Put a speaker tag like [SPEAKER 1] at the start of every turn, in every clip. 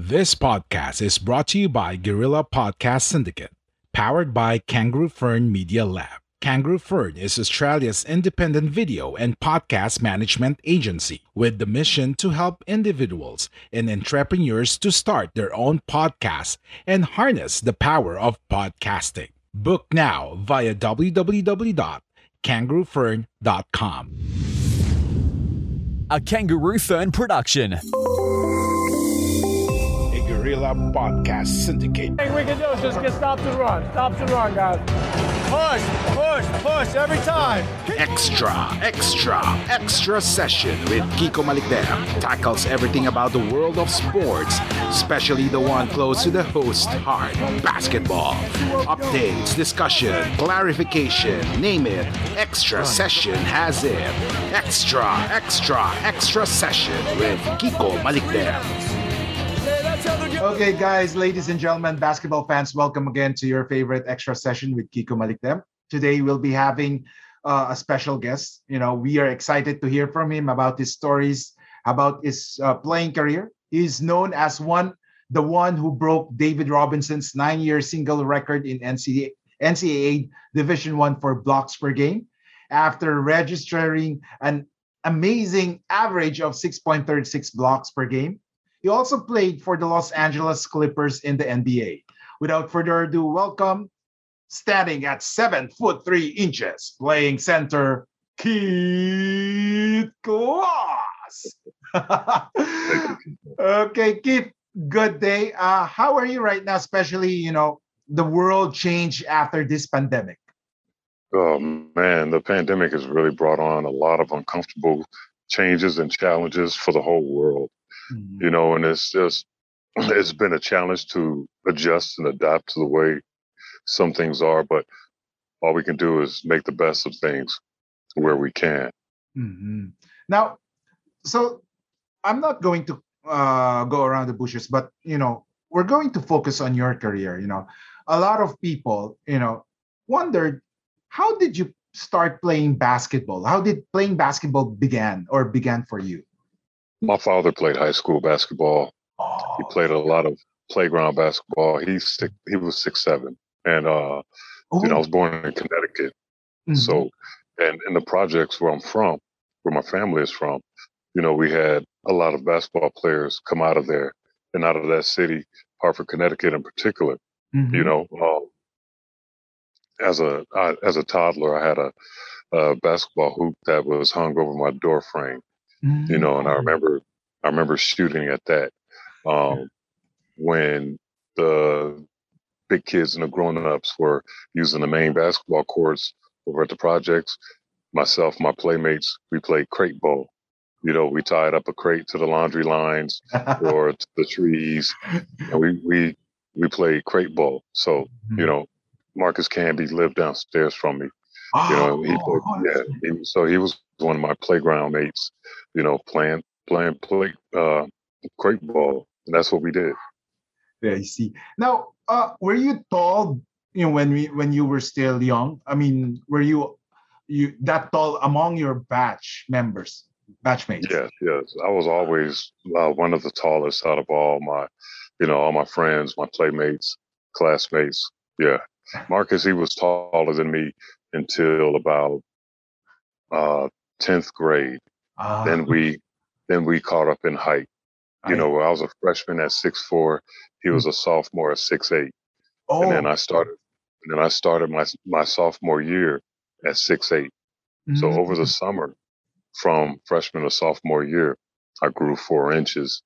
[SPEAKER 1] This podcast is brought to you by Guerrilla Podcast Syndicate, powered by Kangaroo Fern Media Lab. Kangaroo Fern is Australia's independent video and podcast management agency with the mission to help individuals and entrepreneurs to start their own podcasts and harness the power of podcasting. Book now via www.kangaroofern.com.
[SPEAKER 2] A Kangaroo Fern production.
[SPEAKER 1] A Guerrilla Podcast Syndicate.
[SPEAKER 3] thing we can do is just get stops and run. Stops and run, guys. Push, push, push every time.
[SPEAKER 1] Extra, extra, extra session with Kiko Malikdem tackles everything about the world of sports, especially the one close to the host's heart basketball. Updates, discussion, clarification, name it. Extra session has it. Extra, extra, extra session with Kiko Malikdem.
[SPEAKER 4] Okay, guys, ladies and gentlemen, basketball fans, welcome again to your favorite extra session with Kiko Malikdem. Today, we'll be having uh, a special guest. You know, we are excited to hear from him about his stories, about his uh, playing career. He's known as one, the one who broke David Robinson's nine-year single record in NCAA, NCAA Division One for blocks per game, after registering an amazing average of 6.36 blocks per game. He also played for the Los Angeles Clippers in the NBA. Without further ado, welcome, standing at seven foot three inches, playing center, Keith Closs. okay, Keith, good day. Uh, how are you right now? Especially, you know, the world changed after this pandemic.
[SPEAKER 5] Oh man, the pandemic has really brought on a lot of uncomfortable changes and challenges for the whole world.
[SPEAKER 4] Mm-hmm.
[SPEAKER 5] You know, and it's just it's been a challenge to adjust and adapt to the way some things are, but all we can do is make the best of things where we can.
[SPEAKER 4] Mhm. Now, so I'm not going to uh, go around the bushes, but you know, we're going to focus on your career. You know, a lot of people, you know, wondered how did you start playing basketball? How did playing basketball began or began for you?
[SPEAKER 5] My father played high school basketball. He
[SPEAKER 4] Oh,
[SPEAKER 5] played a lot of playground basketball. He's six, he was six seven, and uh, you know, I was born in Connecticut.
[SPEAKER 4] mhm.
[SPEAKER 5] So, and in the projects where I'm from, where my family is from, you know, we had a lot of basketball players come out of there and out of that city, Hartford, Connecticut, in particular.
[SPEAKER 4] Mhm.
[SPEAKER 5] You know, uh, as a I, as a toddler, I had a, a basketball hoop that was hung over my door frame. You know, and I
[SPEAKER 4] Mhm.
[SPEAKER 5] remember I remember shooting at that um, when the big kids and the grown ups were using the main basketball courts over at the projects. Myself, my playmates, we played crate bowl. You know, we tied up a crate to the laundry lines or to the trees, and we we we played crate bowl. So
[SPEAKER 4] Mm-hmm.
[SPEAKER 5] you know, Marcus Camby lived downstairs from me. You know, he played,
[SPEAKER 4] Oh,
[SPEAKER 5] yeah. He, so he was one of my playground mates. You know, playing playing play uh, crate ball, and that's what we did.
[SPEAKER 4] Yeah, I see. Now, uh, were you tall? You know, when we when you were still young. I mean, were you you that tall among your batch members, batchmates?
[SPEAKER 5] Yes, yes. I was always uh, one of the tallest out of all my, you know, all my friends, my playmates, classmates. Yeah, Marcus, he was taller than me until about uh, tenth grade.
[SPEAKER 4] Ah,
[SPEAKER 5] Then we, then we caught up in height. You
[SPEAKER 4] I-
[SPEAKER 5] know, I was a freshman at six four. He was a sophomore at six eight,
[SPEAKER 4] oh,
[SPEAKER 5] and then I started. And then I started my my sophomore year at six eight. So
[SPEAKER 4] mhm.
[SPEAKER 5] over the summer, from freshman to sophomore year, I grew four inches.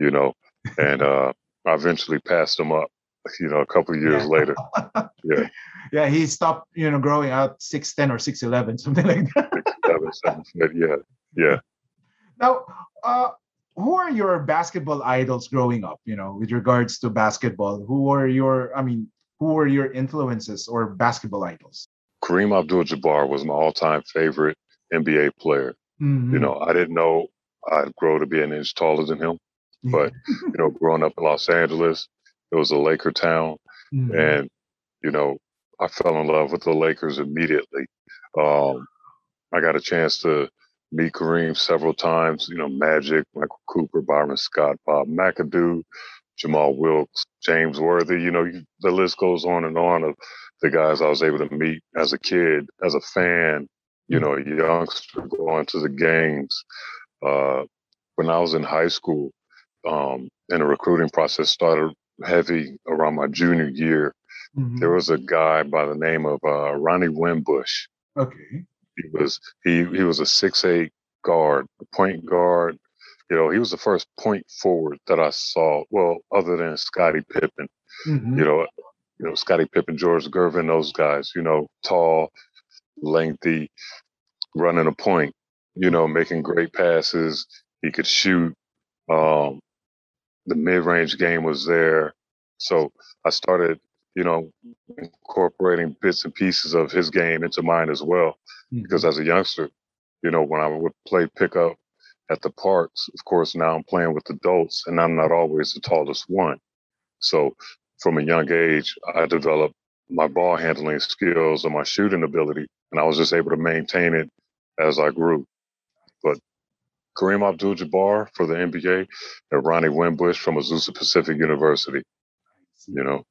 [SPEAKER 5] You know, and uh, I eventually passed him up. You know, a couple of years
[SPEAKER 4] Yeah.
[SPEAKER 5] later. Yeah.
[SPEAKER 4] yeah, he stopped, you know, growing out six ten or six eleven, something like that.
[SPEAKER 5] Seven, seven foot. Yeah, yeah.
[SPEAKER 4] Now, uh, who are your basketball idols growing up? You know, with regards to basketball, who are your? I mean, who were your influences or basketball idols?
[SPEAKER 5] Kareem Abdul-Jabbar was my all-time favorite NBA player.
[SPEAKER 4] Mhm.
[SPEAKER 5] You know, I didn't know I'd grow to be an inch taller than him. but- You know, growing up in Los Angeles, it was a Laker town,
[SPEAKER 4] Mhm.
[SPEAKER 5] and you know, I fell in love with the Lakers immediately. Um, I got a chance to meet Kareem several times. You know, Magic, Michael Cooper, Byron Scott, Bob McAdoo, Jamal Wilkes, James Worthy. You know, you, the list goes on and on of the guys I was able to meet as a kid, as a fan. You know, a youngster going to the games. Uh, when I was in high school, um, and the recruiting process started heavy around my junior year.
[SPEAKER 4] Mhm.
[SPEAKER 5] There was a guy by the name of uh, Ronnie Wimbush.
[SPEAKER 4] okay.
[SPEAKER 5] He was he he was a six eight guard, a point guard. You know, he was the first point forward that I saw. Well, other than Scottie Pippen,
[SPEAKER 4] Mhm.
[SPEAKER 5] you know, you know Scottie Pippen, George Gervin, those guys. You know, tall, lengthy, running a point. You know, making great passes. He could shoot. Um, the mid range game was there, so I started, you know, incorporating bits and pieces of his game into mine as well
[SPEAKER 4] Mhm.
[SPEAKER 5] because as a youngster, you know, when I would play pickup at the parks, of course, now I'm playing with adults and I'm not always the tallest one. So from a young age, I developed my ball handling skills and my shooting ability, and I was just able to maintain it as I grew. But Kareem Abdul Jabbar for the NBA and Ronnie Wimbush from Azusa Pacific University, you know.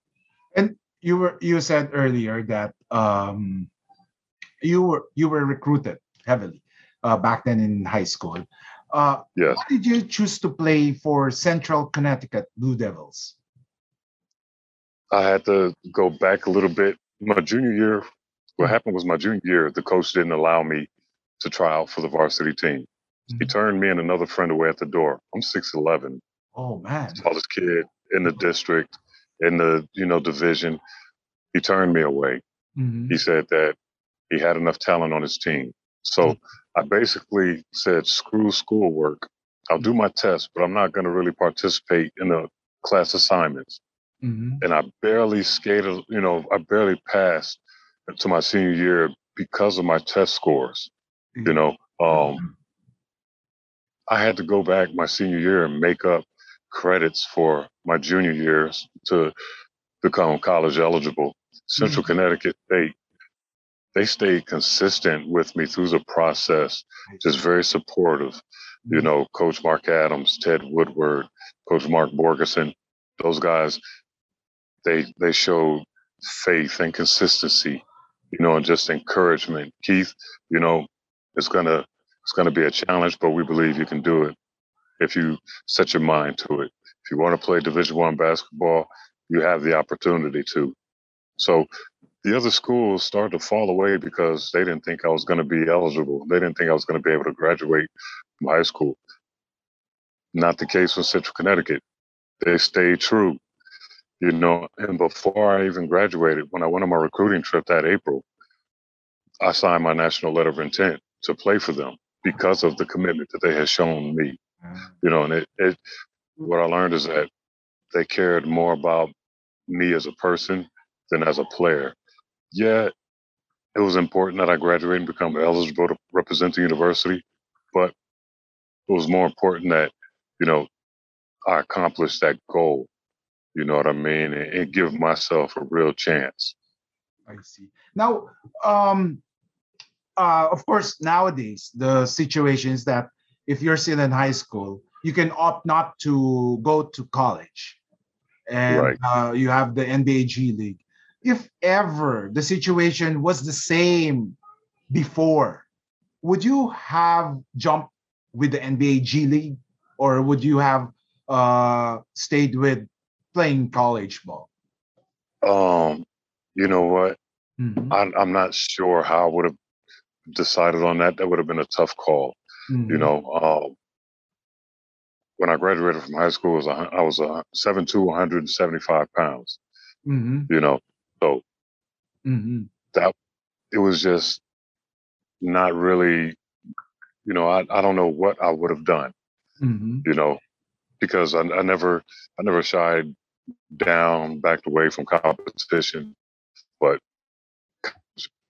[SPEAKER 4] And you were you said earlier that um you were you were recruited heavily uh, back then in high school. Uh,
[SPEAKER 5] Yes.
[SPEAKER 4] why did you choose to play for Central Connecticut Blue Devils?
[SPEAKER 5] I had to go back a little bit. My junior year, what happened was my junior year, the coach didn't allow me to try out for the varsity team. He
[SPEAKER 4] Mhm.
[SPEAKER 5] turned me and another friend away at the door. I'm 6'11,
[SPEAKER 4] Oh man.
[SPEAKER 5] tallest kid in the district, in the, you know, division. He turned me away.
[SPEAKER 4] Mhm.
[SPEAKER 5] He said that he had enough talent on his team. So I basically said, screw schoolwork. I'll do my test, but I'm not going to really participate in the class assignments
[SPEAKER 4] Mhm.
[SPEAKER 5] and I barely skated, you know, I barely passed to my senior year because of my test scores. You know, um, I had to go back my senior year and make up credits for my junior years to become college eligible. Central Connecticut State, they stayed consistent with me through the process, just very supportive. You mm-hmm. know, Coach Mark Adams, Ted Woodward, Coach Mark Borgeson, those guys, they they showed faith and consistency, you know, and just encouragement. Keith, you know, it's gonna it's gonna be a challenge, but we believe you can do it if you set your mind to it. If you want to play Division One basketball, you have the opportunity to. So the other schools started to fall away because they didn't think I was going to be eligible. They didn't think I was going to be able to graduate from high school. Not the case with Central Connecticut. They stayed true, you know. And before I even graduated, when I went on my recruiting trip that April, I signed my national letter of intent to play for them because of the commitment that they had shown me. Mm. You know, and it, it what I learned is that they cared more about me as a person than as a player. Yeah, it was important that I graduate and become eligible to represent the university, but it was more important that, you know, I accomplished that goal. You know what I mean? And, and give myself a real chance.
[SPEAKER 4] I see. Now, um, uh, of course, nowadays the situation is that if you're still in high school, you can opt not to go to college, and
[SPEAKER 5] Right.
[SPEAKER 4] uh, you have the NBA G League. If ever the situation was the same before, would you have jumped with the NBA G League, or would you have uh, stayed with playing college ball?
[SPEAKER 5] Um, you know what?
[SPEAKER 4] Mhm,
[SPEAKER 5] I, I'm not sure how I would have decided on that. That would have been a tough call. You
[SPEAKER 4] mhm,
[SPEAKER 5] know, um, when I graduated from high school, I was a, hun- was a 7'2", 175 pounds.
[SPEAKER 4] mhm,
[SPEAKER 5] You know, so
[SPEAKER 4] mhm,
[SPEAKER 5] it was just not really. You know, I, I don't know what I would have done.
[SPEAKER 4] mhm,
[SPEAKER 5] You know, because I, I never I never shied down, backed away from competition, but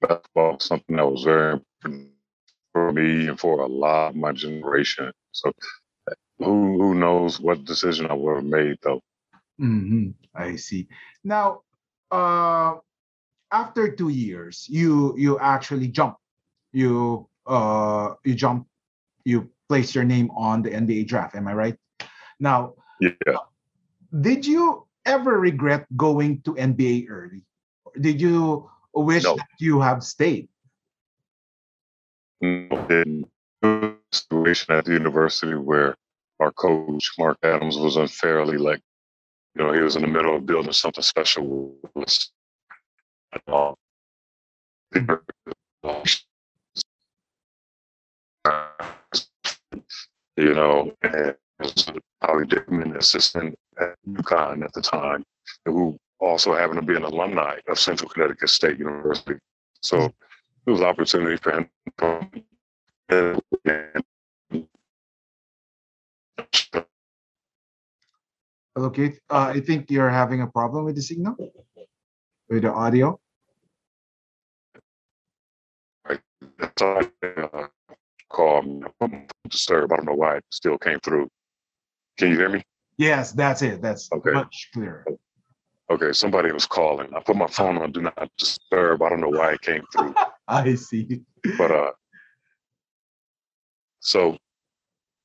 [SPEAKER 5] basketball was something that was very important for me and for a lot of my generation. So who who knows what decision I would have made though.
[SPEAKER 4] mhm. I see. Now, uh, after two years, you you actually jump. You uh you jump. You place your name on the NBA draft. Am I right? Now,
[SPEAKER 5] Yeah.
[SPEAKER 4] did you ever regret going to NBA early? Did you wish
[SPEAKER 5] No.
[SPEAKER 4] that you have stayed?
[SPEAKER 5] a situation at the university where our coach Mark Adams was unfairly like, you know, he was in the middle of building something special you know, and Howie Dickenman, assistant at UConn at the time, who also happened to be an alumni of Central Connecticut State University. So it was an opportunity for him and
[SPEAKER 4] Hello, Keith. Uh, I think you're having a problem with the signal, with the audio.
[SPEAKER 5] that's all I uh, call me. disturb. I don't know why it still came through. Can you hear me?
[SPEAKER 4] Yes, that's it. That's
[SPEAKER 5] Okay.
[SPEAKER 4] much clearer.
[SPEAKER 5] Okay, somebody was calling. I put my phone on do not disturb. I don't know why it came through.
[SPEAKER 4] I see.
[SPEAKER 5] But uh so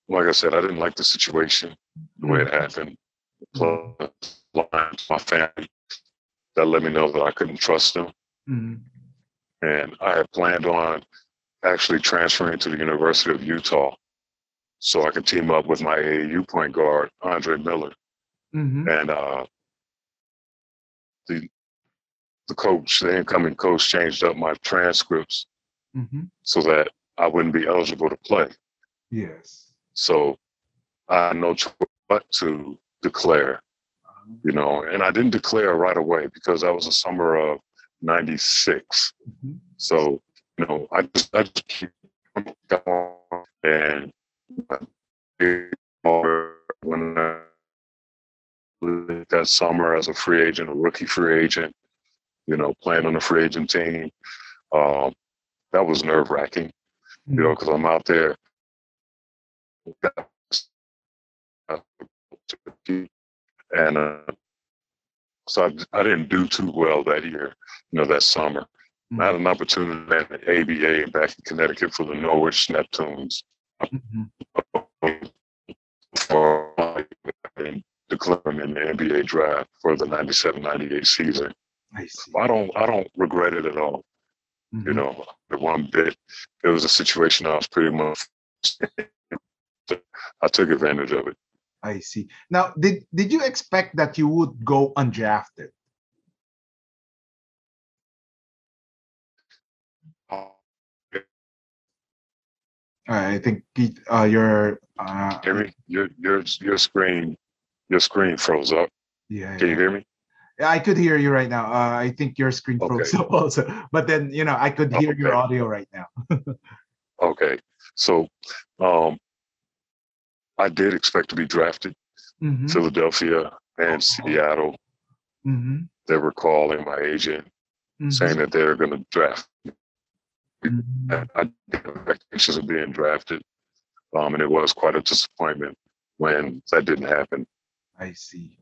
[SPEAKER 5] like I said, I didn't like the situation, the way it happened. Plus lying to my family that let me know that I couldn't trust them.
[SPEAKER 4] Mhm.
[SPEAKER 5] And I had planned on actually transferring to the University of Utah so I could team up with my AAU point guard, Andre Miller.
[SPEAKER 4] Mhm.
[SPEAKER 5] And uh, the the coach, the incoming coach, changed up my transcripts
[SPEAKER 4] Mhm.
[SPEAKER 5] so that I wouldn't be eligible to play.
[SPEAKER 4] Yes.
[SPEAKER 5] So I had no choice but to declare, you know, and I didn't declare right away because that was the summer of 96.
[SPEAKER 4] Mhm.
[SPEAKER 5] So, you know, I just, I just keep going and when I that summer as a free agent, a rookie free agent, you know, playing on a free agent team, um, that was nerve wracking, you know, because I'm out there. And uh, so I, I didn't do too well that year, you know, that summer. I had an opportunity at the ABA back in Connecticut for the Norwich Neptunes
[SPEAKER 4] Mhm.
[SPEAKER 5] for declaring in the NBA draft for the 97-98 season.
[SPEAKER 4] I.
[SPEAKER 5] I don't I don't regret it at all. You
[SPEAKER 4] Mhm.
[SPEAKER 5] know, the one bit. It was a situation I was pretty much I took advantage of it.
[SPEAKER 4] I see. Now, did did you expect that you would go undrafted? I think uh, your uh,
[SPEAKER 5] Hear me? Your your your screen your screen froze up.
[SPEAKER 4] yeah,
[SPEAKER 5] Can you hear me?
[SPEAKER 4] Yeah, I could hear you right now. Uh, I think your screen froze up also, but then you know I could hear your audio right now.
[SPEAKER 5] Okay. So um I did expect to be drafted.
[SPEAKER 4] Mhm,
[SPEAKER 5] Philadelphia and Seattle.
[SPEAKER 4] mhm,
[SPEAKER 5] They were calling my agent
[SPEAKER 4] mhm,
[SPEAKER 5] saying that they're going to draft.
[SPEAKER 4] mhm.
[SPEAKER 5] And I had expectations of being drafted, um, and it was quite a disappointment when that didn't happen.
[SPEAKER 4] I see.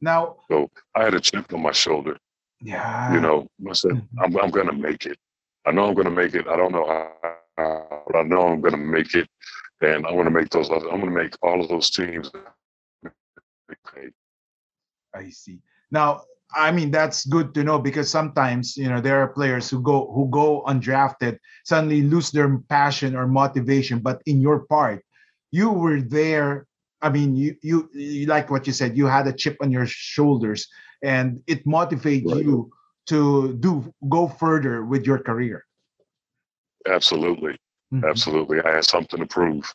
[SPEAKER 4] Now,
[SPEAKER 5] So I had a chip on my shoulder.
[SPEAKER 4] yeah,
[SPEAKER 5] You know, I said,
[SPEAKER 4] Mhm.
[SPEAKER 5] I'm, I'm going to make it. I know I'm going to make it. I don't know how, Uh, but I know I'm going to make it. And I'm going to make those. I'm going to make all of those teams.
[SPEAKER 4] I see. Now, I mean that's good to know because sometimes you know there are players who go who go undrafted suddenly lose their passion or motivation. But in your part, you were there I mean, you, you you like what you said. You had a chip on your shoulders, and it motivated
[SPEAKER 5] Right.
[SPEAKER 4] you to do go further with your career.
[SPEAKER 5] Absolutely,
[SPEAKER 4] Mhm.
[SPEAKER 5] absolutely. I had something to prove.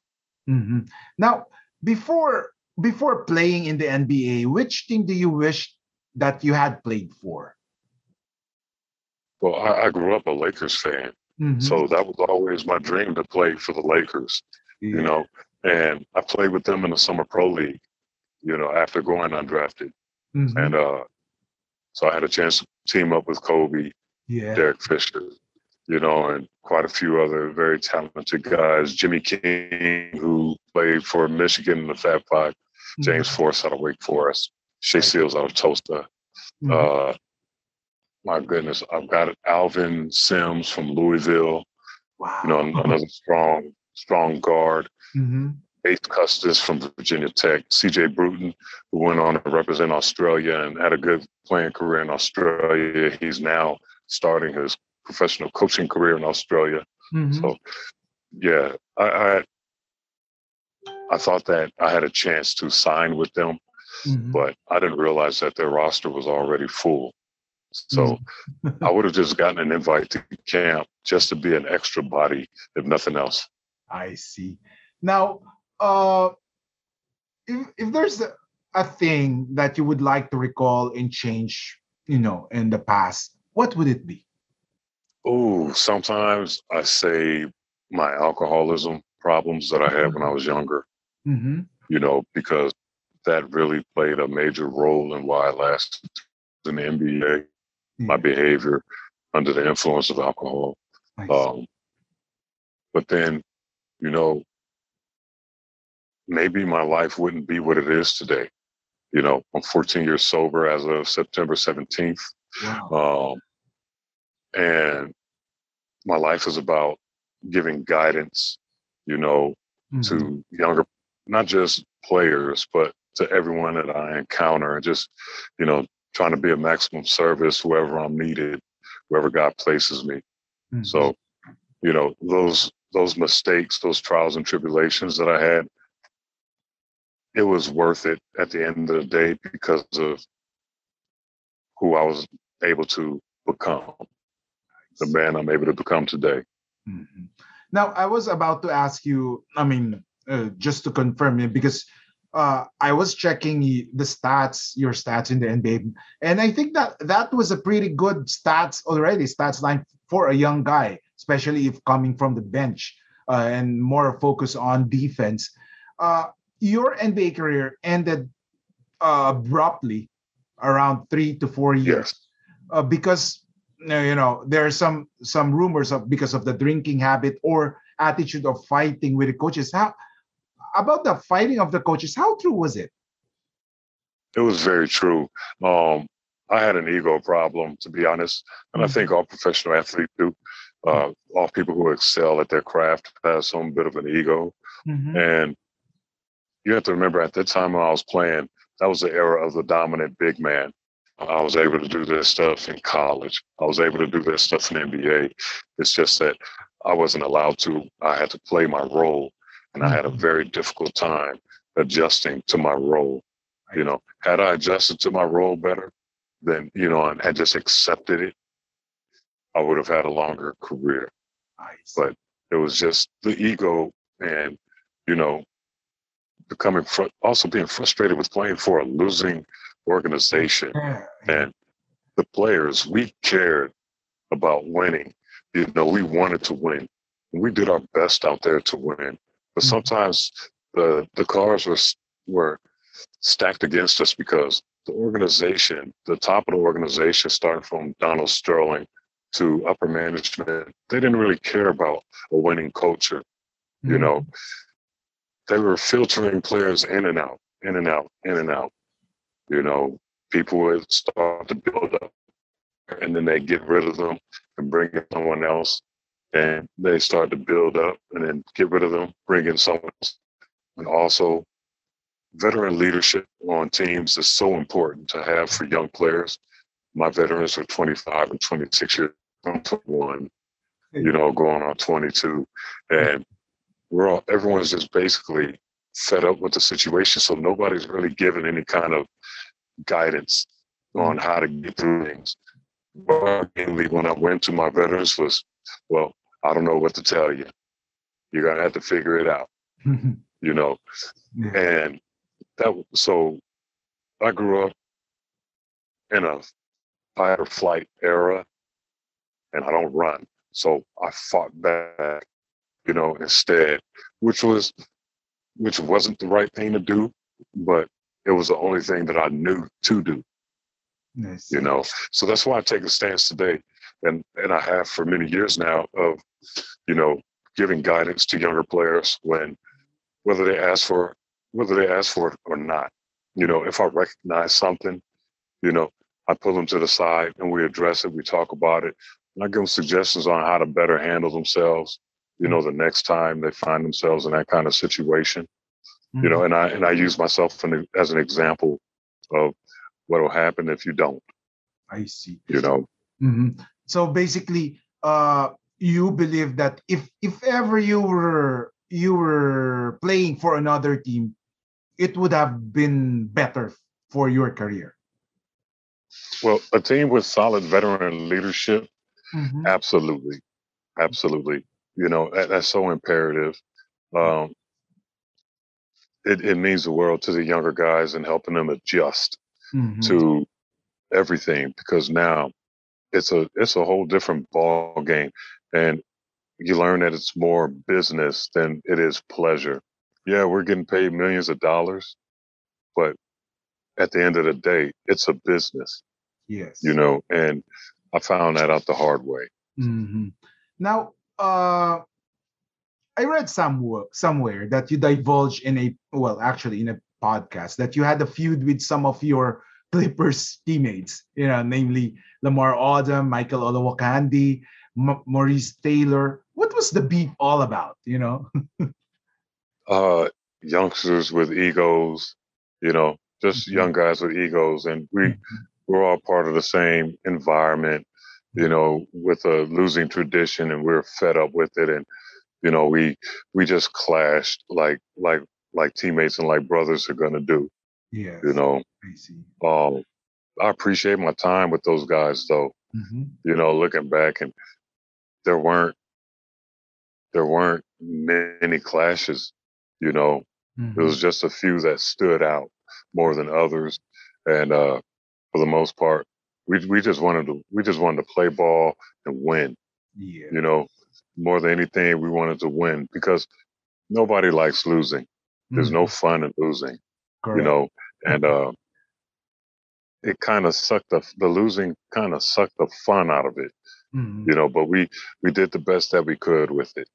[SPEAKER 4] Mhm. Now, before before playing in the NBA, which team do you wish that you had played for?
[SPEAKER 5] Well, I, I grew up a Lakers fan,
[SPEAKER 4] Mhm.
[SPEAKER 5] so that was always my dream to play for the Lakers. You know, and I played with them in the Summer Pro League. You know, after going undrafted,
[SPEAKER 4] Mhm.
[SPEAKER 5] and uh, so I had a chance to team up with Kobe,
[SPEAKER 4] yeah.
[SPEAKER 5] Derek Fisher, you know, and quite a few other very talented guys. Jimmy King, who played for Michigan in the Fab 5 James Force out of Wake Forest, Shea. Seals out of Tulsa.
[SPEAKER 4] Mhm.
[SPEAKER 5] Uh, my goodness, I've got Alvin Sims from Louisville,
[SPEAKER 4] wow.
[SPEAKER 5] you know, another strong, strong guard.
[SPEAKER 4] Mhm.
[SPEAKER 5] Ace Custis from Virginia Tech, CJ Bruton, who went on to represent Australia and had a good playing career in Australia. He's now starting his professional coaching career in Australia.
[SPEAKER 4] Mhm.
[SPEAKER 5] So, yeah, I, I I thought that I had a chance to sign with them,
[SPEAKER 4] Mhm.
[SPEAKER 5] but I didn't realize that their roster was already full. So I would have just gotten an invite to camp just to be an extra body, if nothing else.
[SPEAKER 4] I see. Now, uh, if if there's a, a thing that you would like to recall and change, you know, in the past, what would it be?
[SPEAKER 5] Oh, sometimes I say my alcoholism problems that I had when I was younger,
[SPEAKER 4] Mm-hmm.
[SPEAKER 5] you know, because that really played a major role in why I lasted in the NBA, my behavior under the influence of alcohol. Um, but then, you know, maybe my life wouldn't be what it is today. You know, I'm 14 years sober as of September 17th.
[SPEAKER 4] wow.
[SPEAKER 5] Um, and my life is about giving guidance, you know,
[SPEAKER 4] Mhm.
[SPEAKER 5] to younger, not just players, but to everyone that I encounter and just, you know, trying to be a maximum service wherever I'm needed, wherever God places me.
[SPEAKER 4] Mhm.
[SPEAKER 5] So, you know, those those mistakes, those trials and tribulations that I had, it was worth it at the end of the day because of who I was able to become, the man I'm able to become today.
[SPEAKER 4] Mhm. Now, I was about to ask you, I mean, uh, just to confirm it, because uh, I was checking the stats, your stats in the NBA, and I think that that was a pretty good stats already, stats line for a young guy, especially if coming from the bench uh, and more focus on defense. Uh, your NBA career ended uh, abruptly around three to four years
[SPEAKER 5] Yes.
[SPEAKER 4] uh, because you know there are some some rumors of because of the drinking habit or attitude of fighting with the coaches how about the fighting of the coaches how true was it
[SPEAKER 5] It was very true. Um, I had an ego problem, to be honest, and I
[SPEAKER 4] Mhm.
[SPEAKER 5] think all professional athletes do. Uh, all people who excel at their craft have some bit of an ego, and you have to remember at that time when I was playing, that was the era of the dominant big man. I was able to do this stuff in college. I was able to do this stuff in NBA. It's just that I wasn't allowed to. I had to play my role, and I had a
[SPEAKER 4] Mhm.
[SPEAKER 5] very difficult time adjusting to my role. You know, had I adjusted to my role better, then you know, and had just accepted it, I would have had a longer career. But it was just the ego, and you know, becoming fr- also being frustrated with playing for a losing organization and the players. We cared about winning. You know, we wanted to win. We did our best out there to win. But
[SPEAKER 4] Mhm.
[SPEAKER 5] sometimes the the cards were were stacked against us because the organization, the top of the organization, starting from Donald Sterling to upper management, they didn't really care about a winning culture. You
[SPEAKER 4] Mm-hmm.
[SPEAKER 5] know, they were filtering players in and out, in and out, in and out. You know, people start to build up and then they get rid of them and bring in someone else. And they start to build up and then get rid of them, bring in someone else. And also, veteran leadership on teams is so important to have for young players. My veterans are 25 and 26 years. I'm 21, you know, going on 22. And we're all, everyone's just basically fed up with the situation. So nobody's really given any kind of guidance on mm-hmm. how to get through things. Mainly when I went to my veterans was, well, I don't know what to tell you. You're gonna have to figure it out. you know, and that so I grew up in a fight or flight era, and I don't run, so I fought back, you know, instead, which was which wasn't the right thing to do, but it was the only thing that I knew to do,
[SPEAKER 4] Nice.
[SPEAKER 5] you know. So that's why I take a stance today, and and I have for many years now of, you know, giving guidance to younger players when whether they ask for whether they ask for it or not. You know, if I recognize something, you know, I pull them to the side and we address it. We talk about it, and I give them suggestions on how to better handle themselves. You know, the next time they find themselves in that kind of situation. You know, and I and I use myself an, as an example of what will happen if you don't.
[SPEAKER 4] I see.
[SPEAKER 5] You know,
[SPEAKER 4] Mhm. So basically, uh, you believe that if if ever you were you were playing for another team, it would have been better for your career.
[SPEAKER 5] well, a team with solid veteran leadership
[SPEAKER 4] Mhm.
[SPEAKER 5] Absolutely, absolutely. You know that, that's so imperative. Um, it it means the world to the younger guys and helping them adjust
[SPEAKER 4] Mhm.
[SPEAKER 5] to everything because now it's a it's a whole different ball game, and you learn that it's more business than it is pleasure. Yeah, we're getting paid millions of dollars, but at the end of the day, it's a business,
[SPEAKER 4] Yes.
[SPEAKER 5] you know. And I found that out the hard way.
[SPEAKER 4] Mhm. Now, uh, I read somewhere somewhere that you divulged in a well, actually in a podcast that you had a feud with some of your Clippers teammates, you know, namely Lamar Odom, Michael Olowokandi, M- Maurice Taylor. What was the beef all about? You know?
[SPEAKER 5] uh youngsters with egos you know just
[SPEAKER 4] Mhm.
[SPEAKER 5] young guys with egos and we we're all part of the same environment you know with a losing tradition and we're fed up with it and you know we we just clashed like like like teammates and like brothers are going to do
[SPEAKER 4] Yeah.
[SPEAKER 5] you know
[SPEAKER 4] I
[SPEAKER 5] um i appreciate my time with those guys though
[SPEAKER 4] Mhm.
[SPEAKER 5] you know looking back and there weren't there weren't many clashes you know
[SPEAKER 4] Mhm.
[SPEAKER 5] It was just a few that stood out more than others, and uh, for the most part, we we just wanted to we just wanted to play ball and win.
[SPEAKER 4] yeah.
[SPEAKER 5] You know, more than anything, we wanted to win because nobody likes losing. There's no
[SPEAKER 4] Mhm.
[SPEAKER 5] fun in losing.
[SPEAKER 4] Correct.
[SPEAKER 5] You know, and uh, it kind of sucked the the losing kind of sucked the fun out of it.
[SPEAKER 4] Mhm.
[SPEAKER 5] You know, but we we did the best that we could with it.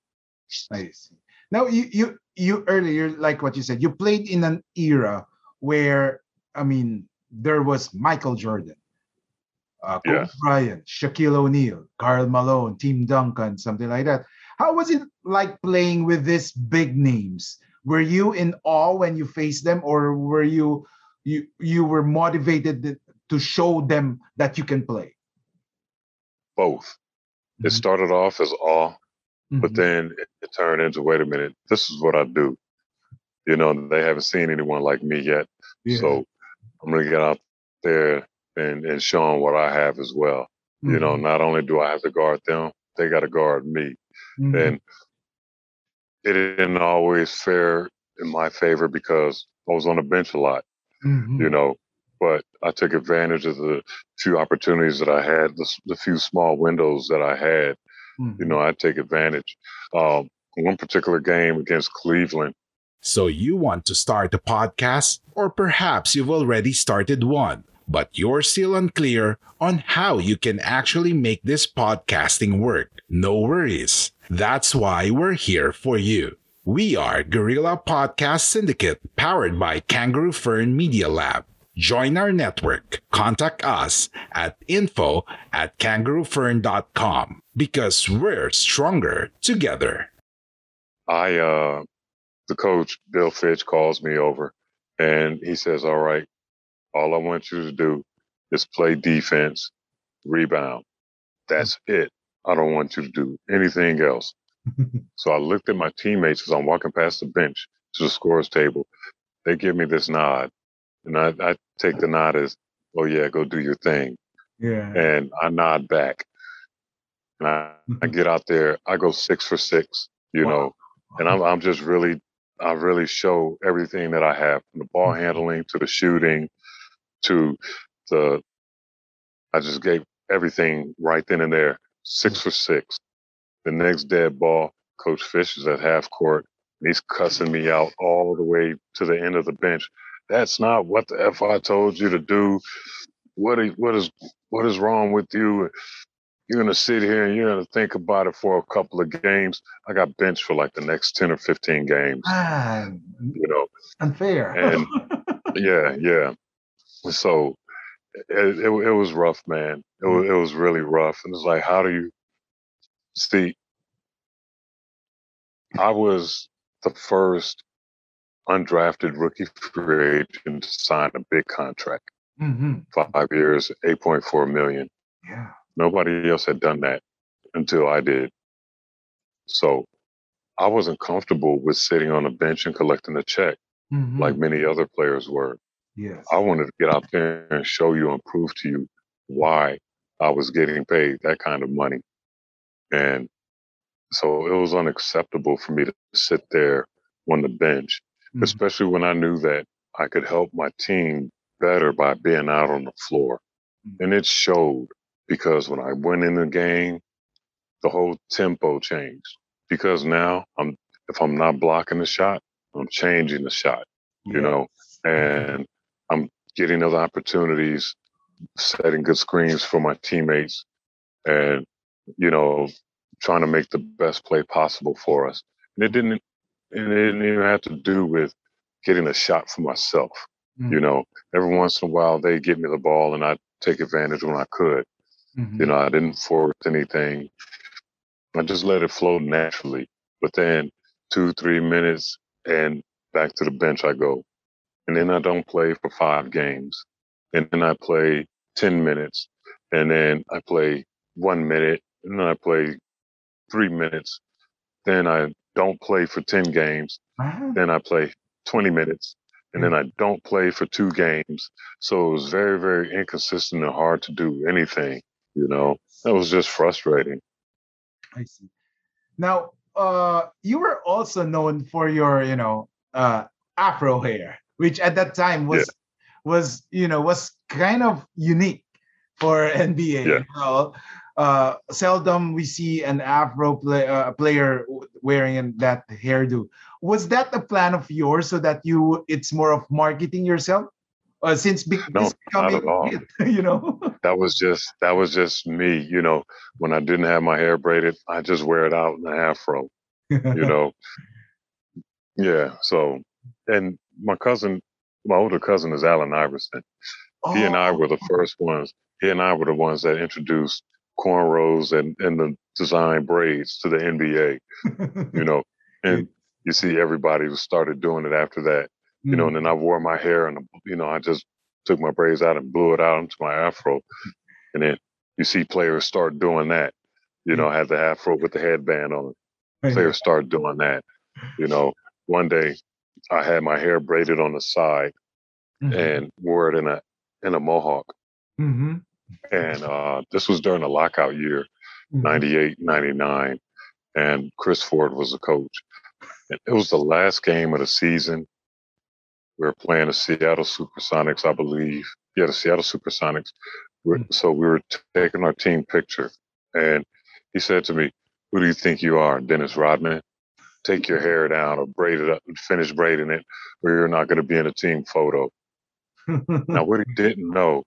[SPEAKER 4] I see. Now you you you earlier like what you said you played in an era where I mean there was Michael Jordan, uh, Kobe
[SPEAKER 5] Yeah.
[SPEAKER 4] Bryant, Shaquille O'Neal, Karl Malone, Tim Duncan, something like that. How was it like playing with these big names? Were you in awe when you faced them, or were you you you were motivated to show them that you can play?
[SPEAKER 5] Both. It
[SPEAKER 4] Mhm.
[SPEAKER 5] started off as awe, but
[SPEAKER 4] Mhm.
[SPEAKER 5] then it, it turned into wait a minute this is what i do you know they haven't seen anyone like me yet
[SPEAKER 4] Yeah.
[SPEAKER 5] so i'm gonna get out there and and show them what i have as well you know
[SPEAKER 4] Mhm.
[SPEAKER 5] not only do i have to guard them they got to guard me
[SPEAKER 4] Mhm.
[SPEAKER 5] and it didn't always fare in my favor because i was on the bench a lot
[SPEAKER 4] Mhm.
[SPEAKER 5] you know but i took advantage of the few opportunities that i had the, the few small windows that i had you know, I take advantage. Um, one particular game against Cleveland,
[SPEAKER 1] So you want to start a podcast, or perhaps you've already started one, but you're still unclear on how you can actually make this podcasting work. No worries. That's why we're here for you. We are Guerrilla Podcast Syndicate, powered by Kangaroo Fern Media Lab. Join our network. Contact us at info at kangaroofern.com because we're stronger together.
[SPEAKER 5] I, uh, the coach, Bill Fitch, calls me over and he says, All right, all I want you to do is play defense, rebound. That's it. I don't want you to do anything else. So I looked at my teammates as I'm walking past the bench to the scores table, they give me this nod, and I, I take the nod as, "Oh yeah, go do your thing,"
[SPEAKER 4] Yeah.
[SPEAKER 5] and I nod back, and I, I get out there. I go six for six, you
[SPEAKER 4] Wow.
[SPEAKER 5] know, and I'm I'm just really I really show everything that I have from the ball mm-hmm. handling to the shooting to the I just gave everything right then and there. Six mm. for six. The next dead ball, Coach Fitch is at half court and he's cussing me out all the way to the end of the bench. That's not what the F I told you to do. What is what is what is wrong with you? You're gonna sit here and you're gonna think about it for a couple of games. I got benched for like the next ten or fifteen games.
[SPEAKER 4] Man,
[SPEAKER 5] You know,
[SPEAKER 4] unfair.
[SPEAKER 5] And- yeah, yeah. So it, it, it was rough, man. It was, it was really rough. And it's like, how do you see? I was the first undrafted rookie free agent to sign a big contract,
[SPEAKER 4] hmm
[SPEAKER 5] five years, 8.4 million.
[SPEAKER 4] Yeah.
[SPEAKER 5] Nobody else had done that until I did. So I wasn't comfortable with sitting on a bench and collecting a check
[SPEAKER 4] Mhm.
[SPEAKER 5] like many other players were.
[SPEAKER 4] Yes.
[SPEAKER 5] I wanted to get out there and show you and prove to you why I was getting paid that kind of money. And so it was unacceptable for me to sit there on the bench,
[SPEAKER 4] Mhm.
[SPEAKER 5] especially when I knew that I could help my team better by being out on the floor.
[SPEAKER 4] Mhm.
[SPEAKER 5] And it showed because when I went in the game, the whole tempo changed. Because now I'm if I'm not blocking the shot, I'm changing the shot you know, and I'm getting those opportunities, setting good screens for my teammates, and you know, trying to make the best play possible for us. And it didn't, and it didn't even have to do with getting a shot for myself.
[SPEAKER 4] Mm.
[SPEAKER 5] You know, every once in a while they give me the ball and I take advantage when I could.
[SPEAKER 4] Mhm.
[SPEAKER 5] You know, I didn't force anything. I just let it flow naturally. But then two, three minutes and back to the bench I go. And then I don't play for five games. And then I play 10 minutes. And then I play one minute. And then I play three minutes. Then I don't play for 10 games.
[SPEAKER 4] Ah,
[SPEAKER 5] Then I play 20 minutes. And then I don't play for two games. So it was very, very inconsistent and hard to do anything. You know, that was just frustrating.
[SPEAKER 4] I see. Now, uh, you were also known for your, you know, uh, afro hair, which at that time was was you know was kind of unique for NBA.
[SPEAKER 5] Yeah.
[SPEAKER 4] You know? uh, seldom we see an afro play, uh, player wearing that hairdo. Was that a plan of yours so that you it's more of marketing yourself? Uh, since be-
[SPEAKER 5] No, not at all.
[SPEAKER 4] hit, you know.
[SPEAKER 5] That was just that was just me. You know, when I didn't have my hair braided, I just wear it out in an afro. You know. yeah. So, and my cousin, my older cousin is Allen Iverson. He and I
[SPEAKER 4] Oh,
[SPEAKER 5] were the first ones. He and I were the ones that introduced cornrows and, and the design braids to the NBA, you know. And you see everybody started doing it after that, you
[SPEAKER 4] Mm.
[SPEAKER 5] know, and then I wore my hair and, you know, I just took my braids out and blew it out into my afro. And then you see players start doing that, you know, have the afro with the headband on it. Players start doing that, you know. One day I had my hair braided on the side
[SPEAKER 4] Mhm.
[SPEAKER 5] and wore it in a, in a mohawk.
[SPEAKER 4] Mhm.
[SPEAKER 5] And uh, this was during the lockout year,
[SPEAKER 4] Mhm.
[SPEAKER 5] 98, 99. And Chris Ford was the coach. And it was the last game of the season. We were playing the Seattle Supersonics, I believe. Yeah, the Seattle Supersonics. We're,
[SPEAKER 4] Mm.
[SPEAKER 5] so we were taking our team picture. And he said to me, Who do you think you are, Dennis Rodman? Take your hair down or braid it up and finish braiding it, or you're not going to be in a team photo. Now, what he didn't know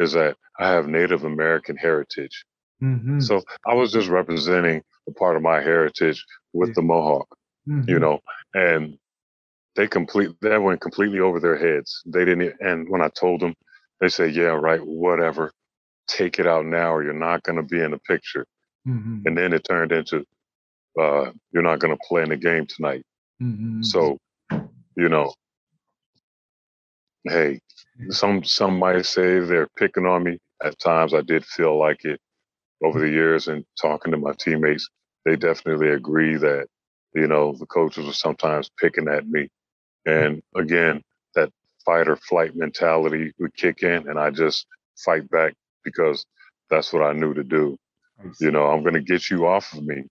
[SPEAKER 5] is that I have Native American heritage.
[SPEAKER 4] Mhm.
[SPEAKER 5] So I was just representing a part of my heritage with
[SPEAKER 4] Yeah.
[SPEAKER 5] the Mohawk,
[SPEAKER 4] Mhm.
[SPEAKER 5] you know, and they complete that went completely over their heads. They didn't, and when I told them, they said, "Yeah, right, whatever, take it out now, or you're not going to be in the picture."
[SPEAKER 4] Mhm.
[SPEAKER 5] And then it turned into, uh, "You're not going to play in the game tonight."
[SPEAKER 4] Mhm.
[SPEAKER 5] So, you know, hey, some some might say they're picking on me. At times, I did feel like it over the years, and talking to my teammates, they definitely agree that you know the coaches were sometimes picking at me. And again, that fight or flight mentality would kick in, and I just fight back because that's what I knew to do. You know, I'm going to get you off of me,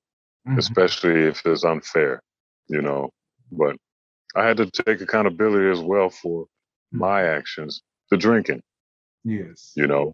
[SPEAKER 4] Mhm.
[SPEAKER 5] especially if it's unfair, you know. But I had to take accountability as well for
[SPEAKER 4] Mm.
[SPEAKER 5] my actions, the drinking,
[SPEAKER 4] Yes.
[SPEAKER 5] you know.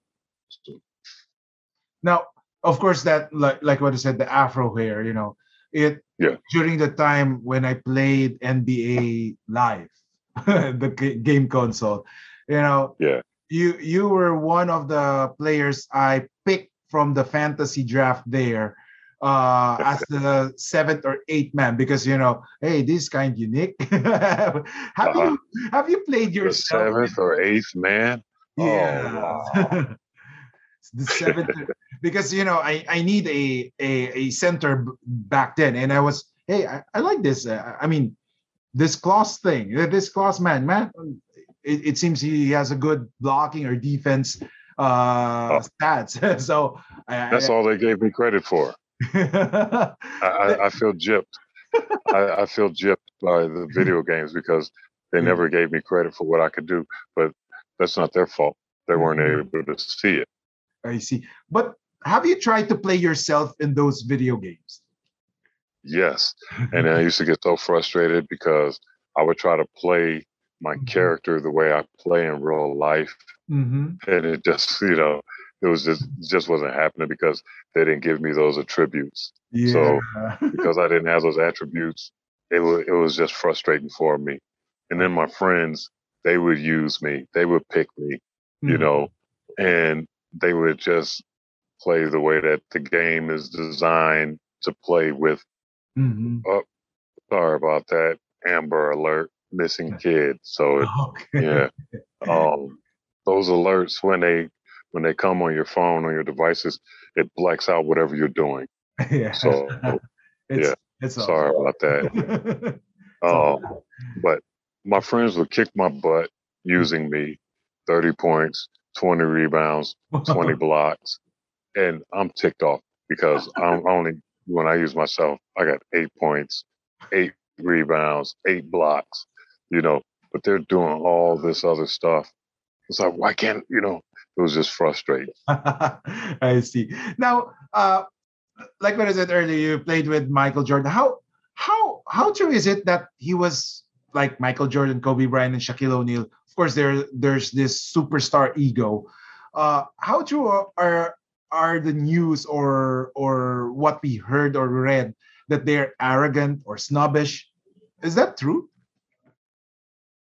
[SPEAKER 4] Now, of course, that like like what I said, the Afro hair, you know, it
[SPEAKER 5] Yeah.
[SPEAKER 4] during the time when I played NBA Live, the g- game console, you know,
[SPEAKER 5] Yeah.
[SPEAKER 4] you you were one of the players I picked from the fantasy draft there uh as the seventh or eighth man because you know hey this is kind of unique have
[SPEAKER 5] Uh-huh.
[SPEAKER 4] you have you played
[SPEAKER 5] The
[SPEAKER 4] yourself
[SPEAKER 5] seventh or eighth man.
[SPEAKER 4] yeah.
[SPEAKER 5] Oh, wow.
[SPEAKER 4] the seventh because you know I, I need a, a a center back then and I was hey I, I like this uh, I mean this class thing uh, this class man man it, it seems he has a good blocking or defense uh
[SPEAKER 5] Oh.
[SPEAKER 4] stats so I,
[SPEAKER 5] That's all they gave me credit for.
[SPEAKER 4] I,
[SPEAKER 5] I, feel gypped. I, I feel gypped by the video games because they
[SPEAKER 4] Mm.
[SPEAKER 5] never gave me credit for what I could do. But that's not their fault. They weren't
[SPEAKER 4] Mhm.
[SPEAKER 5] able to see it.
[SPEAKER 4] I see but have you tried to play yourself in those video games
[SPEAKER 5] Yes. And I used to get so frustrated because I would try to play my
[SPEAKER 4] Mhm.
[SPEAKER 5] character the way I play in real life.
[SPEAKER 4] Mhm.
[SPEAKER 5] And it just, you know, it was just just wasn't happening because they didn't give me those attributes.
[SPEAKER 4] yeah
[SPEAKER 5] So, because I didn't have those attributes, it was it was just frustrating for me. And then my friends, they would use me, they would pick me, you
[SPEAKER 4] Mhm.
[SPEAKER 5] know, and they would just play the way that the game is designed to play with.
[SPEAKER 4] Mhm.
[SPEAKER 5] Sorry about that, Amber Alert, missing kid. So it,
[SPEAKER 4] okay
[SPEAKER 5] yeah, um, those alerts when they when they come on your phone on your devices, it blacks out whatever you're doing.
[SPEAKER 4] yeah.
[SPEAKER 5] So
[SPEAKER 4] it's,
[SPEAKER 5] yeah,
[SPEAKER 4] it's
[SPEAKER 5] sorry about that. Um, but my friends would kick my butt using me 30 points 20 rebounds 20 blocks and i'm ticked off because i'm only when i use myself i got eight points eight rebounds eight blocks you know but they're doing all this other stuff it's like why can't you know it was just frustrating
[SPEAKER 4] I see. Now, uh, like what I said earlier, you played with Michael Jordan. How how how true is it that he was like Michael Jordan, Kobe Bryant, and Shaquille O'Neal? Of course, there there's this superstar ego. Uh, how true are are the news or or what we heard or read that they're arrogant or snobbish? Is that true?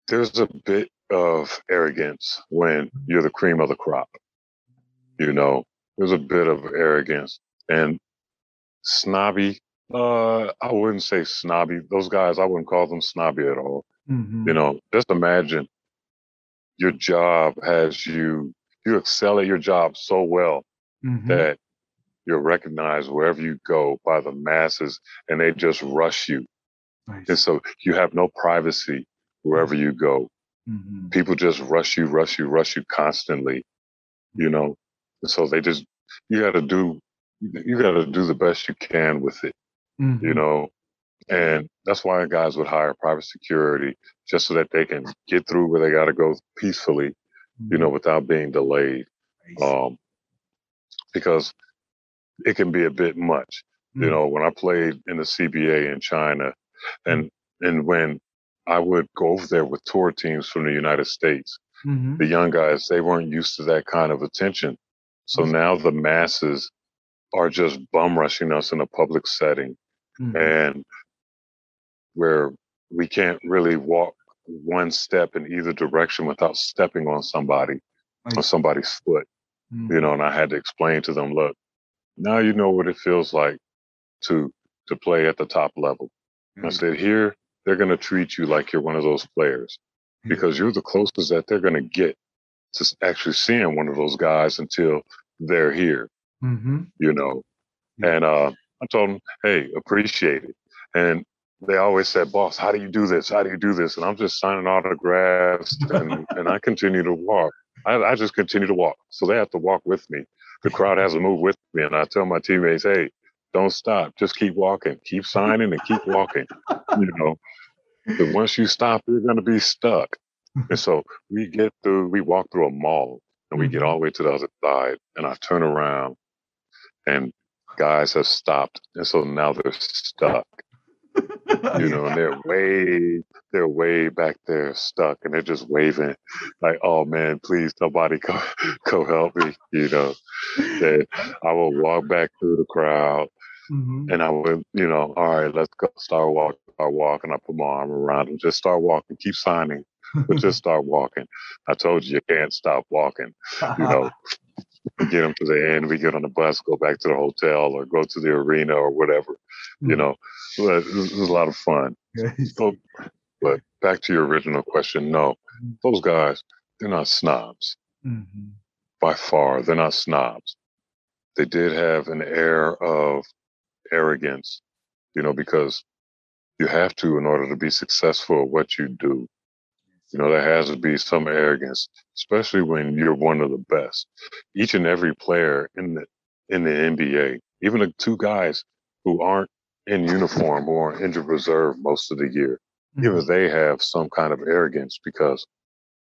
[SPEAKER 5] there's a bit of arrogance when you're the cream of the crop. You know, there's a bit of arrogance and snobby. Uh, I wouldn't say snobby. Those guys, I wouldn't call them snobby at all.
[SPEAKER 4] Mhm.
[SPEAKER 5] You know, just imagine your job has you, you excel at your job so well
[SPEAKER 4] Mhm.
[SPEAKER 5] that you're recognized wherever you go by the masses and they just rush you.
[SPEAKER 4] Nice.
[SPEAKER 5] And so you have no privacy wherever you go.
[SPEAKER 4] Mhm.
[SPEAKER 5] people just rush you, rush you, rush you constantly, you know. And so they just you got to do you got to do the best you can with it, you
[SPEAKER 4] Mhm.
[SPEAKER 5] know. And that's why guys would hire private security just so that they can get through where they got to go peacefully, you know, without being delayed. Um, because it can be a bit much, you
[SPEAKER 4] Mhm.
[SPEAKER 5] know. When I played in the CBA in China, and and when I would go over there with tour teams from the United States,
[SPEAKER 4] Mhm.
[SPEAKER 5] the young guys they weren't used to that kind of attention so
[SPEAKER 4] Mhm.
[SPEAKER 5] now the masses are just bum rushing us in a public setting
[SPEAKER 4] Mhm.
[SPEAKER 5] and where we can't really walk one step in either direction without stepping on somebody on somebody's foot
[SPEAKER 4] Mhm.
[SPEAKER 5] you know and i had to explain to them look now you know what it feels like to to play at the top level i said here they're going to treat you like you're one of those players because you're the closest that they're going to get to actually seeing one of those guys until they're here,
[SPEAKER 4] Mhm.
[SPEAKER 5] you know. And uh, I told them, hey, appreciate it. And they always said, boss, how do you do this? How do you do this? And I'm just signing autographs and, and I continue to walk. I, I just continue to walk. So they have to walk with me. The crowd has to move with me. And I tell my teammates, hey, don't stop. Just keep walking. Keep signing and keep walking, you know. Once you stop, you're going to be stuck. and so we get through, we walk through a mall and we get
[SPEAKER 4] Mhm.
[SPEAKER 5] all the way to the other side. And I turn around and guys have stopped. And so now they're stuck, you know, and they're way, they're way back there stuck and they're just waving like, oh man, please, somebody go, go help me, you know. And I will walk back through the crowd
[SPEAKER 4] Mhm.
[SPEAKER 5] and I would, you know, all right, let's go start walking, start walking. I put my arm around him, just start walking, keep signing, but just start walking. I told you, you can't stop walking. You know, get them to the end. We get on the bus, go back to the hotel, or go to the arena or whatever. You
[SPEAKER 4] Mhm.
[SPEAKER 5] know, but it was, it was a lot of fun. So, but back to your original question, no, those guys, they're not snobs
[SPEAKER 4] Mhm.
[SPEAKER 5] by far. They're not snobs. They did have an air of arrogance, you know, because you have to in order to be successful at what you do. You know, there has to be some arrogance, especially when you're one of the best. Each and every player in the in the NBA, even the two guys who aren't in uniform who are injured reserve most of the year, even they have some kind of arrogance because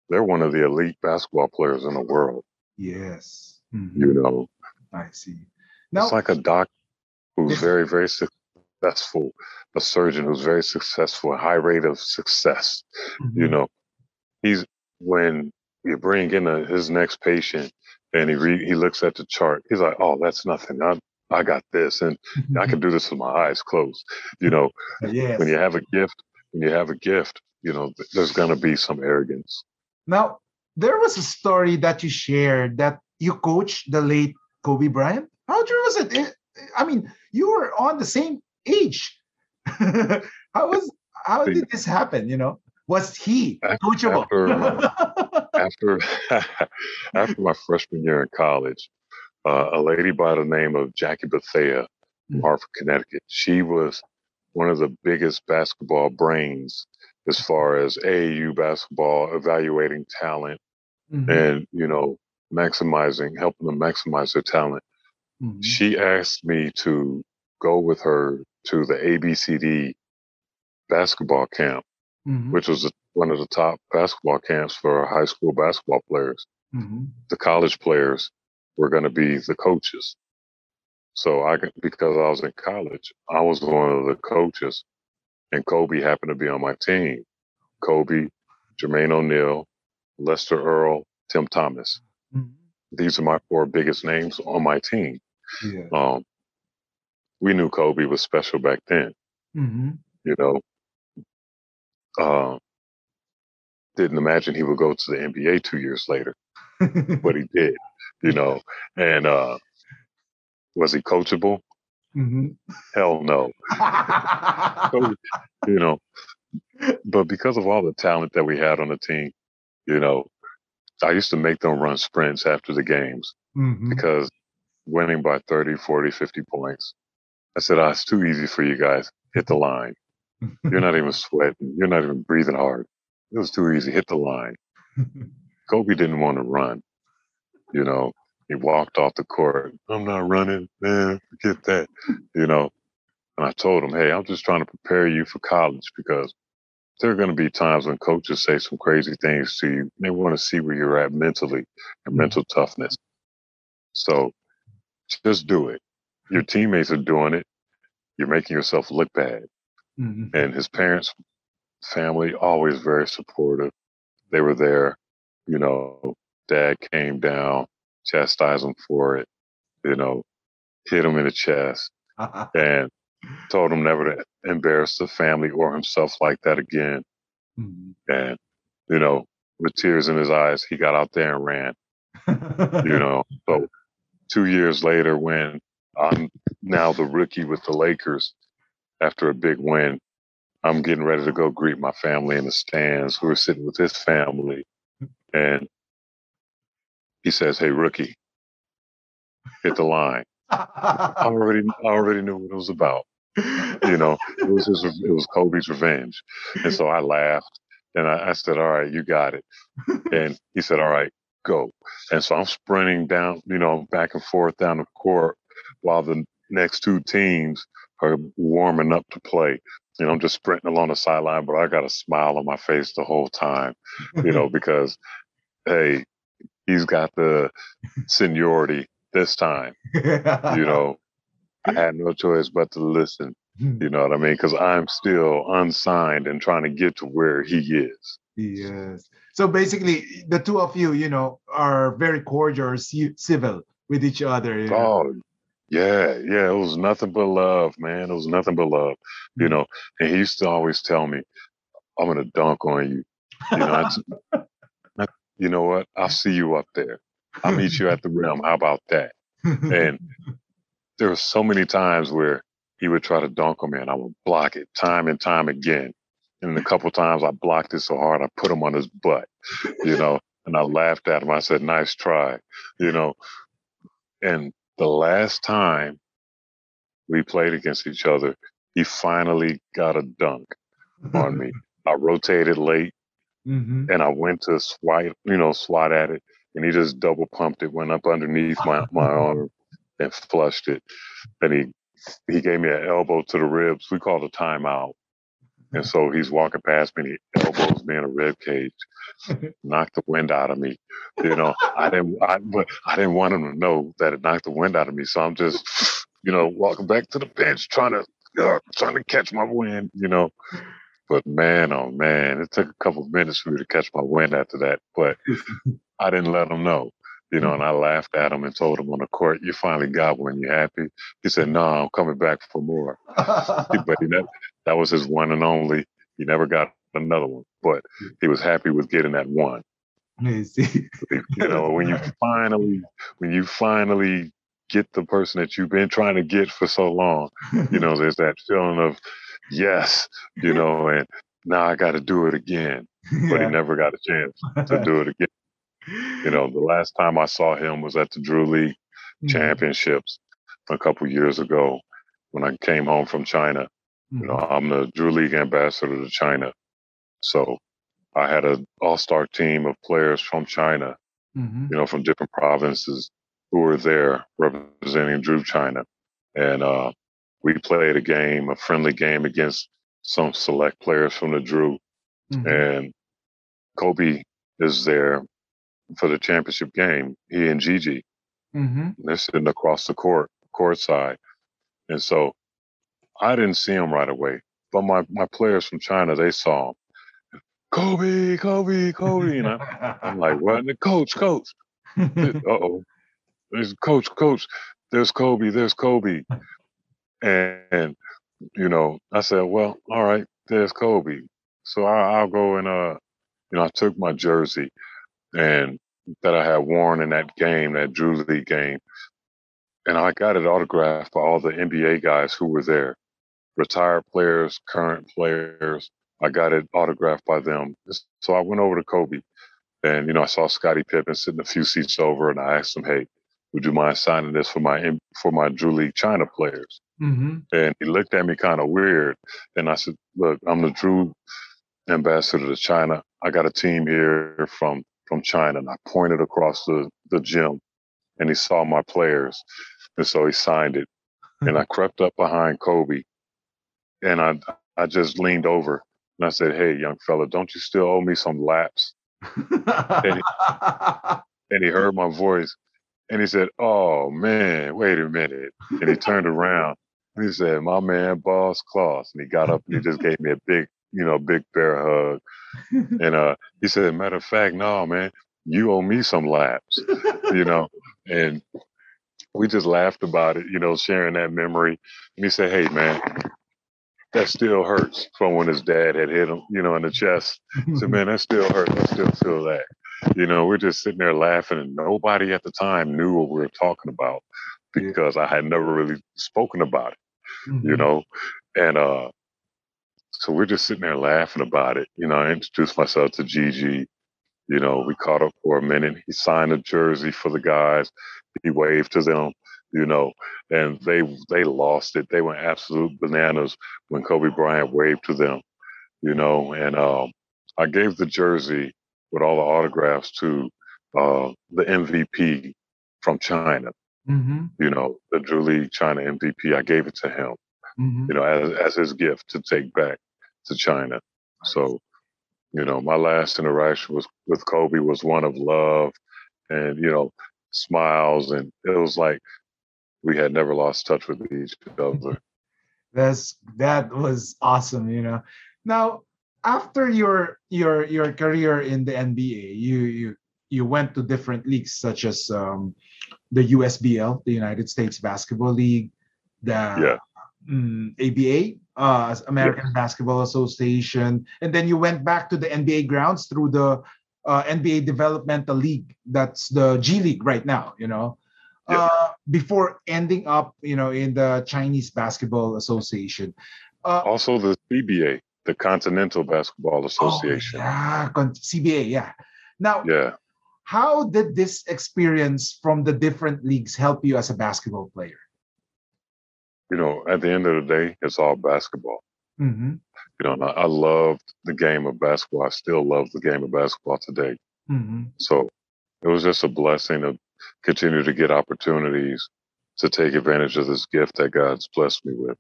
[SPEAKER 5] they're one of the elite basketball players in the world.
[SPEAKER 4] Yes. Mhm.
[SPEAKER 5] You know,
[SPEAKER 4] I see. Now,
[SPEAKER 5] it's like a doc who's very, very successful, a surgeon who's very successful, a high rate of success. You
[SPEAKER 4] Mhm.
[SPEAKER 5] know, he's when you bring in a, his next patient and he he looks at the chart, he's like, "Oh, that's nothing. I I got this, and I can do this with my eyes closed." You know,
[SPEAKER 4] yes.
[SPEAKER 5] when you have a gift, when you have a gift, you know, there's gonna be some arrogance.
[SPEAKER 4] Now, there was a story that you shared that you coached the late Kobe Bryant. How true was? It- I mean, you were on the same age. how was how did this happen? You know, was he coachable?
[SPEAKER 5] after after my freshman year in college, uh, a lady by the name of Jackie Bethea from
[SPEAKER 4] Mm.
[SPEAKER 5] Hartford, Connecticut. She was one of the biggest basketball brains as far as AAU basketball, evaluating talent
[SPEAKER 4] Mhm,
[SPEAKER 5] and you know maximizing, helping them maximize their talent.
[SPEAKER 4] mhm,
[SPEAKER 5] She asked me to go with her to the ABCD basketball camp,
[SPEAKER 4] mhm,
[SPEAKER 5] which was one of the top basketball camps for high school basketball players.
[SPEAKER 4] mhm.
[SPEAKER 5] the college players were going to be the coaches. So I, because I was in college, I was one of the coaches, and Kobe happened to be on my team. Kobe, Jermaine O'Neal, Lester Earl, Tim Thomas.
[SPEAKER 4] Mhm.
[SPEAKER 5] These are my four biggest names on my team.
[SPEAKER 4] Yeah.
[SPEAKER 5] Um, we knew Kobe was special back then.
[SPEAKER 4] Mhm.
[SPEAKER 5] You know, uh, didn't imagine he would go to the NBA two years later. but he did, you know. And uh, was he coachable?
[SPEAKER 4] Mhm.
[SPEAKER 5] Hell no. You know, but because of all the talent that we had on the team, you know, I used to make them run sprints after the games
[SPEAKER 4] Mhm.
[SPEAKER 5] because winning by 30, 40, 50 points, I said, oh, it's too easy for you guys. Hit the line. You're not even sweating. You're not even breathing hard. It was too easy. Hit the line. Kobe didn't want to run. You know, he walked off the court. I'm not running, man. Forget that. You know, and I told him, hey, I'm just trying to prepare you for college because there are going to be times when coaches say some crazy things to you. They want to see where you're at mentally and
[SPEAKER 4] Mhm.
[SPEAKER 5] mental toughness. So just do it. Your teammates are doing it. You're making yourself look bad.
[SPEAKER 4] Mhm.
[SPEAKER 5] And his parents, family, always very supportive. They were there. You know, dad came down, chastised him for it, you know, hit him in the chest and told him never to embarrass the family or himself like that again.
[SPEAKER 4] Mhm.
[SPEAKER 5] And, you know, with tears in his eyes, he got out there and ran, you know. So two years later, when I'm now the rookie with the Lakers after a big win, I'm getting ready to go greet my family in the stands who are sitting with his family. And he says, Hey, rookie, hit the line. I already, I already knew what it was about. You know, it was his, it was Kobe's revenge. And so I laughed and I, I said, All right, you got it. And he said, All right, go. And so I'm sprinting down, you know, back and forth down the court while the next two teams are warming up to play. you know, I'm just sprinting along the sideline, but I got a smile on my face the whole time, you know, because hey, he's got the seniority this time. You know, I had no choice but to listen. You know what I mean? Because I'm still unsigned and trying to get to where he is.
[SPEAKER 4] Yes. So basically, the two of you, you know, are very cordial, civil with each other. You know?
[SPEAKER 5] Oh, Yeah, yeah. It was nothing but love, man. It was nothing but love, you mm. know. And he used to always tell me, "I'm gonna dunk on you." You know, I, I- you know what? I'll see you up there. I'll meet you at the rim. How about that? And there were so many times where he would try to dunk on me, and I would block it time and time again. And a couple times I blocked it so hard I put him on his butt, you know. And I laughed at him. I said, "Nice try," you know. And the last time we played against each other, he finally got a dunk on me. I rotated late
[SPEAKER 4] Mhm.
[SPEAKER 5] and I went to swat, you know, swat at it, and he just double pumped it, went up underneath my, my arm and flushed it. And he he gave me an elbow to the ribs. We called a timeout. And so he's walking past me and he elbows me in a rib cage, knocked the wind out of me. You know, I didn't I but I didn't want him to know that it knocked the wind out of me. So I'm just, you know, walking back to the bench trying to uh, trying to catch my wind, you know. But man, oh man, it took a couple of minutes for me to catch my wind after that. But I didn't let him know, you know, and I laughed at him and told him on the court, "You finally got one. You happy?" He said, "No, I'm coming back for more." but he never, that was his one and only. He never got another one, but he was happy with getting that one. You know, when you finally, when you finally get the person that you've been trying to get for so long, you know, there's that feeling of yes, you know, and now I got to do it again. But he never got a chance to do it again. You know, the last time I saw him was at the Drew League
[SPEAKER 4] Mhm.
[SPEAKER 5] Championships a couple years ago when I came home from China. You know, I'm the Drew League ambassador to China. So I had an all star team of players from China,
[SPEAKER 4] Mhm.
[SPEAKER 5] you know, from different provinces who were there representing Drew China. And uh, we played a game, a friendly game against some select players from the Drew.
[SPEAKER 4] Mhm.
[SPEAKER 5] And Kobe is there for the championship game, he and Gigi.
[SPEAKER 4] Mhm.
[SPEAKER 5] They're sitting across the court, court side. And so I didn't see him right away, but my, my players from China, they saw him. Kobe, Kobe, Kobe. And I, I'm like, what? And the coach, coach. Uh oh. There's coach, coach. There's Kobe, there's Kobe. And, and, you know, I said, well, all right, there's Kobe. So I, I'll go and, uh, you know, I took my jersey and that I had worn in that game, that Drew League game. And I got it autographed by all the NBA guys who were there, retired players, current players. I got it autographed by them. So I went over to Kobe and, you know, I saw Scottie Pippen sitting a few seats over and I asked him, Hey, would you mind signing this for my, for my Drew League China players?
[SPEAKER 4] Mhm.
[SPEAKER 5] And he looked at me kind of weird. And I said, Look, I'm the Drew ambassador to China. I got a team here from from China. And I pointed across the, the gym and he saw my players. And so he signed it. And I crept up behind Kobe and I I just leaned over and I said, Hey, young fella, don't you still owe me some laps? And he heard my voice and he said, Oh man, wait a minute. And he turned around and he said, My man, Boss Closs. And he got up and he just gave me a big, you know, big bear hug. And uh, he said, Matter of fact, no, man, you owe me some laps, you know. And we just laughed about it, you know, sharing that memory. And he said, Hey, man, that still hurts from when his dad had hit him, you know, in the chest. Said, Man, that still hurts. I still feel that. You know, we're just sitting there laughing, and nobody at the time knew what we were talking about because I had never really spoken about it you
[SPEAKER 4] Mhm.
[SPEAKER 5] know and uh so we're just sitting there laughing about it you know i introduced myself to Gigi you know we caught up for a minute he signed a jersey for the guys he waved to them you know and they they lost it they went absolute bananas when kobe bryant waved to them you know and um i gave the jersey with all the autographs to uh the mvp from china
[SPEAKER 4] Mhm.
[SPEAKER 5] you know, the Drew League China MVP. I gave it to him.
[SPEAKER 4] Mhm.
[SPEAKER 5] you know, as, as his gift to take back to China. So, you know, my last interaction was with Kobe was one of love and, you know, smiles. And it was like we had never lost touch with each other.
[SPEAKER 4] That's that was awesome, you know. Now, after your your your career in the NBA, you you you went to different leagues such as um, the USBL, the United States Basketball League, the
[SPEAKER 5] Yeah.
[SPEAKER 4] mm, ABA, uh, American Basketball Association, and then you went back to the NBA grounds through the uh, NBA Developmental League. That's the G League right now, you know.
[SPEAKER 5] Yeah.
[SPEAKER 4] Uh, before ending up, you know, in the Chinese Basketball Association. Uh,
[SPEAKER 5] Also, the CBA, the Continental Basketball Association.
[SPEAKER 4] Oh, yeah, CBA, yeah. Now,
[SPEAKER 5] yeah.
[SPEAKER 4] how did this experience from the different leagues help you as a basketball player?
[SPEAKER 5] You know, at the end of the day, it's all basketball.
[SPEAKER 4] Mm-hmm.
[SPEAKER 5] You know, I, loved the game of basketball. I still love the game of basketball today.
[SPEAKER 4] Mm-hmm.
[SPEAKER 5] So it was just a blessing to continue to get opportunities to take advantage of this gift that God's blessed me with.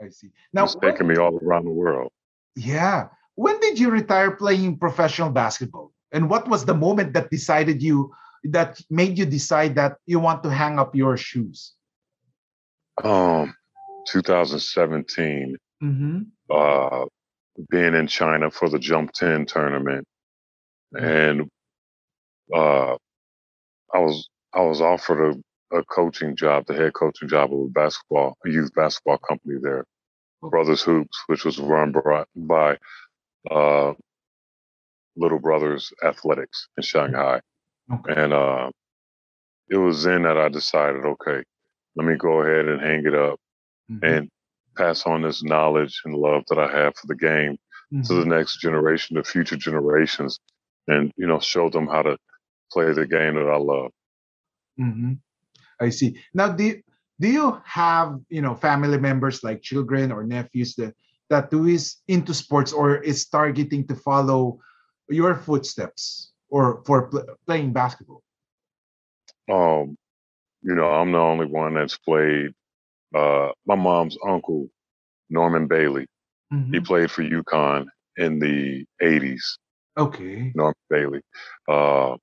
[SPEAKER 4] I see. Now,
[SPEAKER 5] It's taken me all around the world.
[SPEAKER 4] yeah. When did you retire playing professional basketball? And what was the moment that decided you that made you decide that you want to hang up your shoes?
[SPEAKER 5] Um, 2017,
[SPEAKER 4] Mm-hmm.
[SPEAKER 5] uh, being in China for the Jump 10 tournament. And uh, I was I was offered a, a coaching job, the head coaching job of a basketball, a youth basketball company there, Brothers Hoops, which was run by, by uh, Little Brothers Athletics in Shanghai.
[SPEAKER 4] Okay.
[SPEAKER 5] And uh, it was then that I decided, okay, let me go ahead and hang it up
[SPEAKER 4] Mhm.
[SPEAKER 5] and pass on this knowledge and love that I have for the game to the
[SPEAKER 4] Mhm.
[SPEAKER 5] next generation, the future generations, and you know, show them how to play the game that I love.
[SPEAKER 4] Mhm. I see. Now, do you, do you have you know family members like children or nephews that that who is into sports or is targeting to follow your footsteps or for pl- playing basketball?
[SPEAKER 5] Um, you know, I'm the only one that's played. Uh, my mom's uncle, Norman Bailey, he
[SPEAKER 4] Mhm.
[SPEAKER 5] played for UConn in the '80s.
[SPEAKER 4] Okay.
[SPEAKER 5] Norman Bailey. Uh,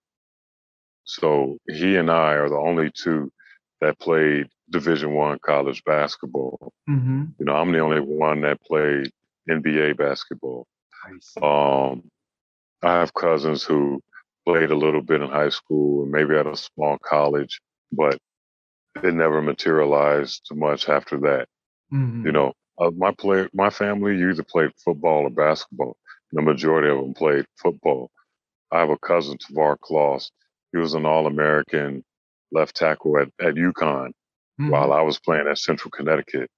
[SPEAKER 5] so he and I are the only two that played Division One college basketball.
[SPEAKER 4] hmm
[SPEAKER 5] You know, I'm the only one that played NBA basketball.
[SPEAKER 4] I.
[SPEAKER 5] Um, I have cousins who played a little bit in high school and maybe at a small college, but it never materialized too much after that.
[SPEAKER 4] Mhm.
[SPEAKER 5] You know, uh, my play, my family either played football or basketball. The majority of them played football. I have a cousin, Tavar Closs. He was an All-American left tackle at, at UConn
[SPEAKER 4] Mhm.
[SPEAKER 5] while I was playing at Central Connecticut.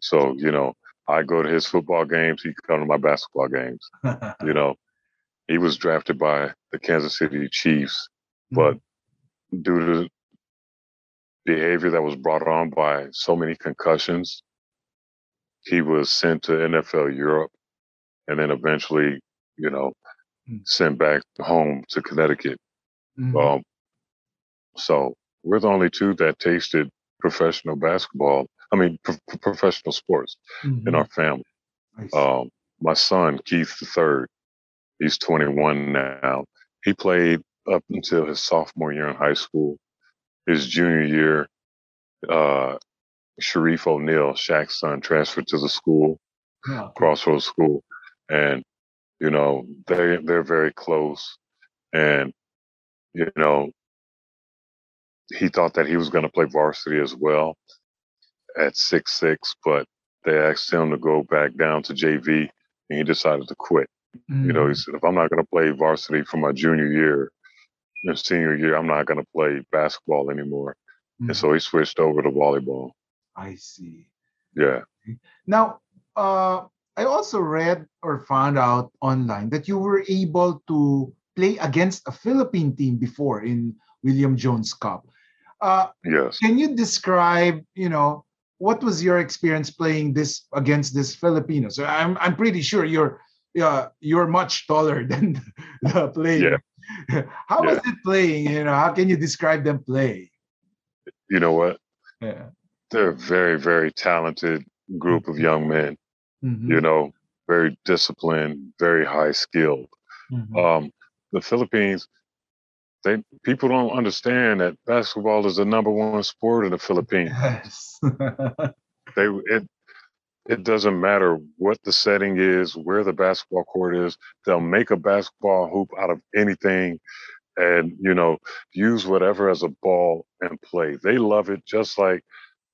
[SPEAKER 5] So, you know, I go to his football games. He come to my basketball games. You know, he was drafted by the Kansas City Chiefs, but due to behavior that was brought on by so many concussions, he was sent to NFL Europe and then eventually, you know,
[SPEAKER 4] Mm.
[SPEAKER 5] sent back home to Connecticut.
[SPEAKER 4] Mhm.
[SPEAKER 5] Um, so we're the only two that tasted professional basketball. I mean, pro- pro- professional sports in
[SPEAKER 4] Mhm.
[SPEAKER 5] our family. Um, my son, Keith the third, he's 21 now. He played up until his sophomore year in high school. His junior year, uh, Shareef O'Neal, Shaq's son, transferred to the school,
[SPEAKER 4] Yeah.
[SPEAKER 5] Crossroads School, and you know they they're very close. And you know, he thought that he was going to play varsity as well at six six, but they asked him to go back down to JV, and he decided to quit. You know, he
[SPEAKER 4] Mhm.
[SPEAKER 5] said, if I'm not going to play varsity for my junior year, and senior year, I'm not going to play basketball anymore.
[SPEAKER 4] Mhm.
[SPEAKER 5] And so he switched over to volleyball.
[SPEAKER 4] I see.
[SPEAKER 5] Yeah.
[SPEAKER 4] Now, uh, I also read or found out online that you were able to play against a Philippine team before in William Jones Cup. Uh,
[SPEAKER 5] Yes.
[SPEAKER 4] can you describe, you know, what was your experience playing this against this Filipinos? I'm I'm pretty sure you're yeah you're much taller than the player. Yeah. How was it playing? You know, how can you describe them play?
[SPEAKER 5] You know what?
[SPEAKER 4] Yeah.
[SPEAKER 5] they're a very, very talented group of young men,
[SPEAKER 4] Mhm.
[SPEAKER 5] you know, very disciplined, very high skilled.
[SPEAKER 4] Mhm.
[SPEAKER 5] Um, the Philippines, they people don't understand that basketball is the number one sport in the Philippines.
[SPEAKER 4] yes.
[SPEAKER 5] They it it doesn't matter what the setting is, where the basketball court is, they'll make a basketball hoop out of anything and you know, use whatever as a ball and play. They love it just like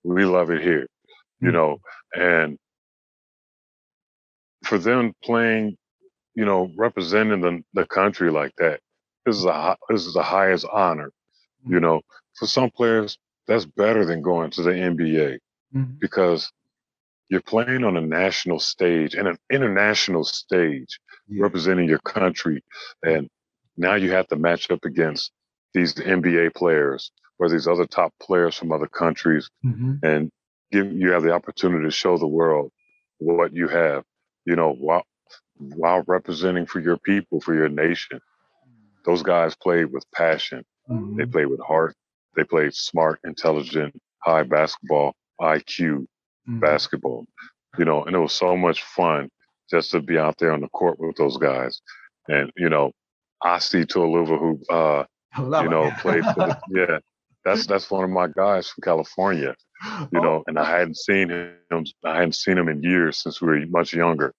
[SPEAKER 5] we love it here, you
[SPEAKER 4] Mhm.
[SPEAKER 5] know, and for them playing, you know, representing the, the country like that, this is a this is the highest honor. You know, for some players, that's better than going to the NBA
[SPEAKER 4] Mhm.
[SPEAKER 5] because you're playing on a national stage and an international stage
[SPEAKER 4] Yeah.
[SPEAKER 5] representing your country. And now you have to match up against these NBA players or these other top players from other countries
[SPEAKER 4] Mhm.
[SPEAKER 5] and give you have the opportunity to show the world what you have, you know, while while representing for your people, for your nation. Those guys played with passion. They
[SPEAKER 4] Mhm.
[SPEAKER 5] played with heart. They played smart, intelligent, high basketball, IQ
[SPEAKER 4] Mhm.
[SPEAKER 5] basketball. You know, and it was so much fun just to be out there on the court with those guys. And, you know, Asi Taulava, who uh, you
[SPEAKER 4] it.
[SPEAKER 5] know, played for the, yeah. That's that's one of my guys from California, you
[SPEAKER 4] Oh.
[SPEAKER 5] know, and I hadn't seen him I hadn't seen him in years since we were much younger.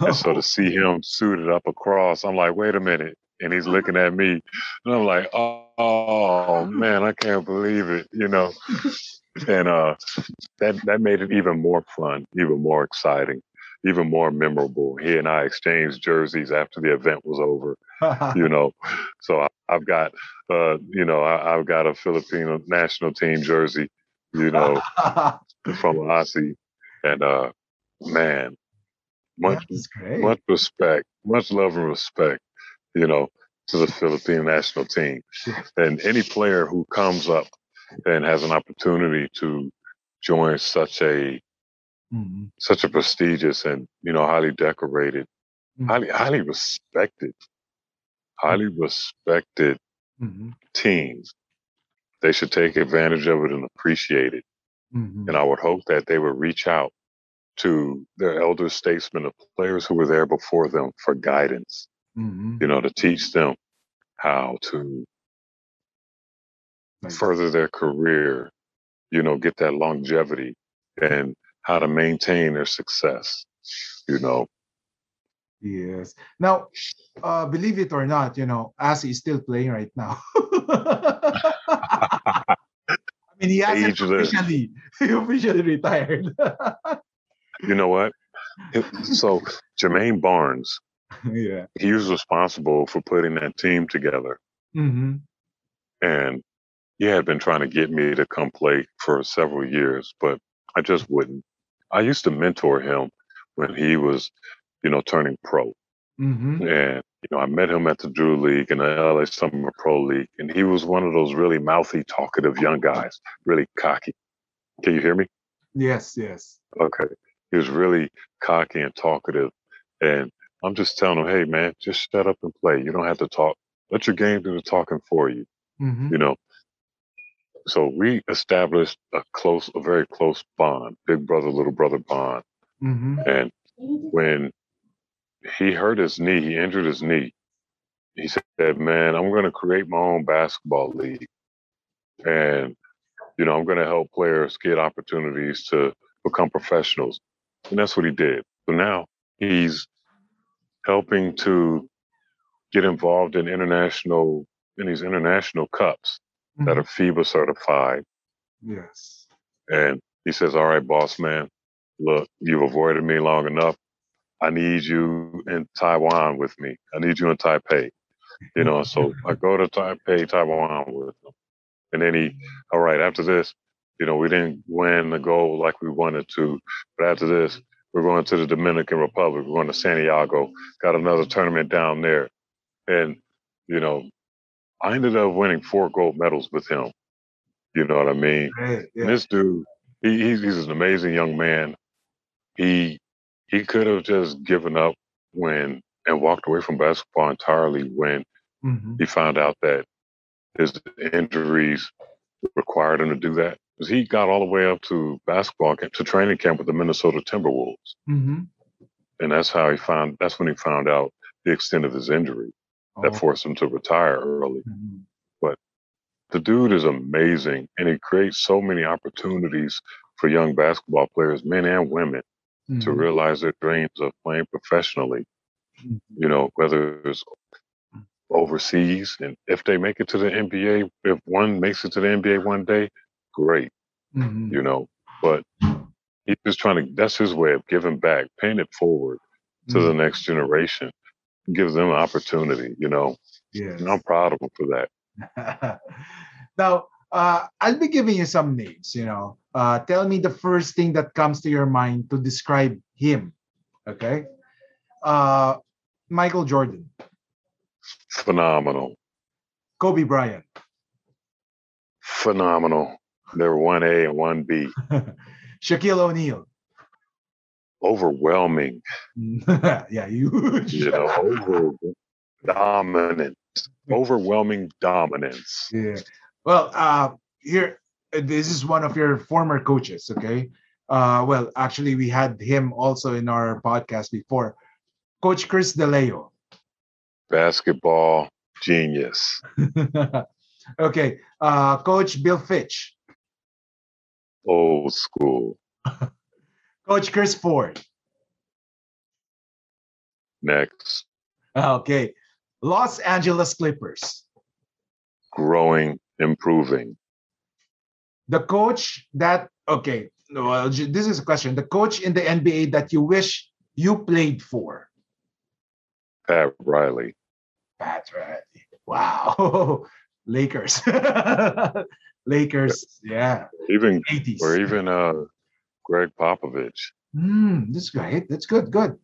[SPEAKER 5] And so to see him suited up across, I'm like, wait a minute. And he's looking at me. And I'm like, oh, oh, man, I can't believe it, you know. And uh that that made it even more fun, even more exciting, even more memorable. He and I exchanged jerseys after the event was over you know. So I, I've got, uh, you know, I, I've got a Filipino national team jersey, you know, from Asi, and uh, man, much much respect, much love and respect, you know, to the Philippine national team, and any player who comes up and has an opportunity to join such a
[SPEAKER 4] Mhm.
[SPEAKER 5] such a prestigious and you know highly decorated,
[SPEAKER 4] Mhm.
[SPEAKER 5] highly highly respected, highly respected
[SPEAKER 4] Mhm.
[SPEAKER 5] teams, they should take advantage of it and appreciate it.
[SPEAKER 4] Mhm.
[SPEAKER 5] And I would hope that they would reach out to their elder statesmen, the players who were there before them for guidance,
[SPEAKER 4] Mhm.
[SPEAKER 5] you know, to teach them how to
[SPEAKER 4] Nice.
[SPEAKER 5] further their career, you know, get that longevity and how to maintain their success, you know.
[SPEAKER 4] Yes. Now, uh, believe it or not, you know, Asi is still playing right now. I mean, he hasn't
[SPEAKER 5] Ageless.
[SPEAKER 4] officially, he officially retired.
[SPEAKER 5] You know what? So Jermaine Barnes,
[SPEAKER 4] yeah.
[SPEAKER 5] he was responsible for putting that team together.
[SPEAKER 4] mm-hmm.
[SPEAKER 5] and he had been trying to get me to come play for several years, but I just wouldn't. I used to mentor him when he was, you know, turning pro,
[SPEAKER 4] Mm-hmm.
[SPEAKER 5] and you know, I met him at the Drew League and the LA Summer Pro League, and he was one of those really mouthy, talkative young guys, really cocky. Can you hear me?
[SPEAKER 4] Yes, yes.
[SPEAKER 5] Okay. He was really cocky and talkative, and I'm just telling him, hey man, just shut up and play. You don't have to talk. Let your game do the talking for you.
[SPEAKER 4] hmm
[SPEAKER 5] you know. So we established a close, a very close bond, big brother, little brother bond.
[SPEAKER 4] hmm
[SPEAKER 5] And when he hurt his knee, he injured his knee. He said, "Man, I'm going to create my own basketball league, and you know, I'm going to help players get opportunities to become professionals." And that's what he did. So now he's helping to get involved in international in these international cups that mm-hmm. are FIBA certified.
[SPEAKER 4] Yes.
[SPEAKER 5] And he says, All right, boss man, look, you've avoided me long enough. I need you in Taiwan with me. I need you in Taipei. You know, so I go to Taipei, Taiwan with him. And then he, all right, after this, you know, we didn't win the gold like we wanted to. But after this, we're going to the Dominican Republic. We're going to Santiago. Got another tournament down there. And, you know, I ended up winning four gold medals with him. You know what I mean?
[SPEAKER 4] Yeah.
[SPEAKER 5] this dude, he, he's, he's an amazing young man. He he could have just given up when and walked away from basketball entirely when
[SPEAKER 4] hmm
[SPEAKER 5] he found out that his injuries required him to do that. Is he got all the way up to basketball camp, to training camp with the Minnesota Timberwolves,
[SPEAKER 4] Mm-hmm.
[SPEAKER 5] and that's how he found. That's when he found out the extent of his injury that
[SPEAKER 4] Oh.
[SPEAKER 5] forced him to retire early.
[SPEAKER 4] Mhm.
[SPEAKER 5] The dude is amazing, and he creates so many opportunities for young basketball players, men and women, to
[SPEAKER 4] Mhm.
[SPEAKER 5] realize their dreams of playing professionally.
[SPEAKER 4] Mhm.
[SPEAKER 5] You know, whether it's overseas, and if they make it to the NBA, if one makes it to the NBA one day, great.
[SPEAKER 4] Mhm.
[SPEAKER 5] You know, but he's just trying to. That's his way of giving back, paying it forward to the next generation, gives them an opportunity. You know,
[SPEAKER 4] Yes.
[SPEAKER 5] and I'm proud of him for that.
[SPEAKER 4] now, uh, I'll be giving you some names. You know, uh, tell me the first thing that comes to your mind to describe him. Okay. Uh, Michael Jordan,
[SPEAKER 5] Phenomenal,
[SPEAKER 4] Kobe Bryant,
[SPEAKER 5] phenomenal. They're one A and one B.
[SPEAKER 4] Shaquille O'Neal.
[SPEAKER 5] Overwhelming,
[SPEAKER 4] yeah, huge.
[SPEAKER 5] you know, over dominant, overwhelming dominance.
[SPEAKER 4] Yeah. Well, uh, here, this is one of your former coaches, okay? Uh, well, actually, we had him also in our podcast before. Coach Chris DeLeo.
[SPEAKER 5] Basketball genius.
[SPEAKER 4] okay. Uh, Coach Bill Fitch.
[SPEAKER 5] Old school.
[SPEAKER 4] Coach Chris Ford.
[SPEAKER 5] Next,
[SPEAKER 4] Okay. Los Angeles Clippers.
[SPEAKER 5] growing, improving.
[SPEAKER 4] The coach that, okay, well, this is a question. The coach in the NBA that you wish you played for.
[SPEAKER 5] Pat Riley.
[SPEAKER 4] Pat Riley. Wow. Lakers. Lakers. Yeah.
[SPEAKER 5] Even
[SPEAKER 4] 80s.
[SPEAKER 5] or even uh Gregg Popovich.
[SPEAKER 4] Hmm, that's great. That's good. Good.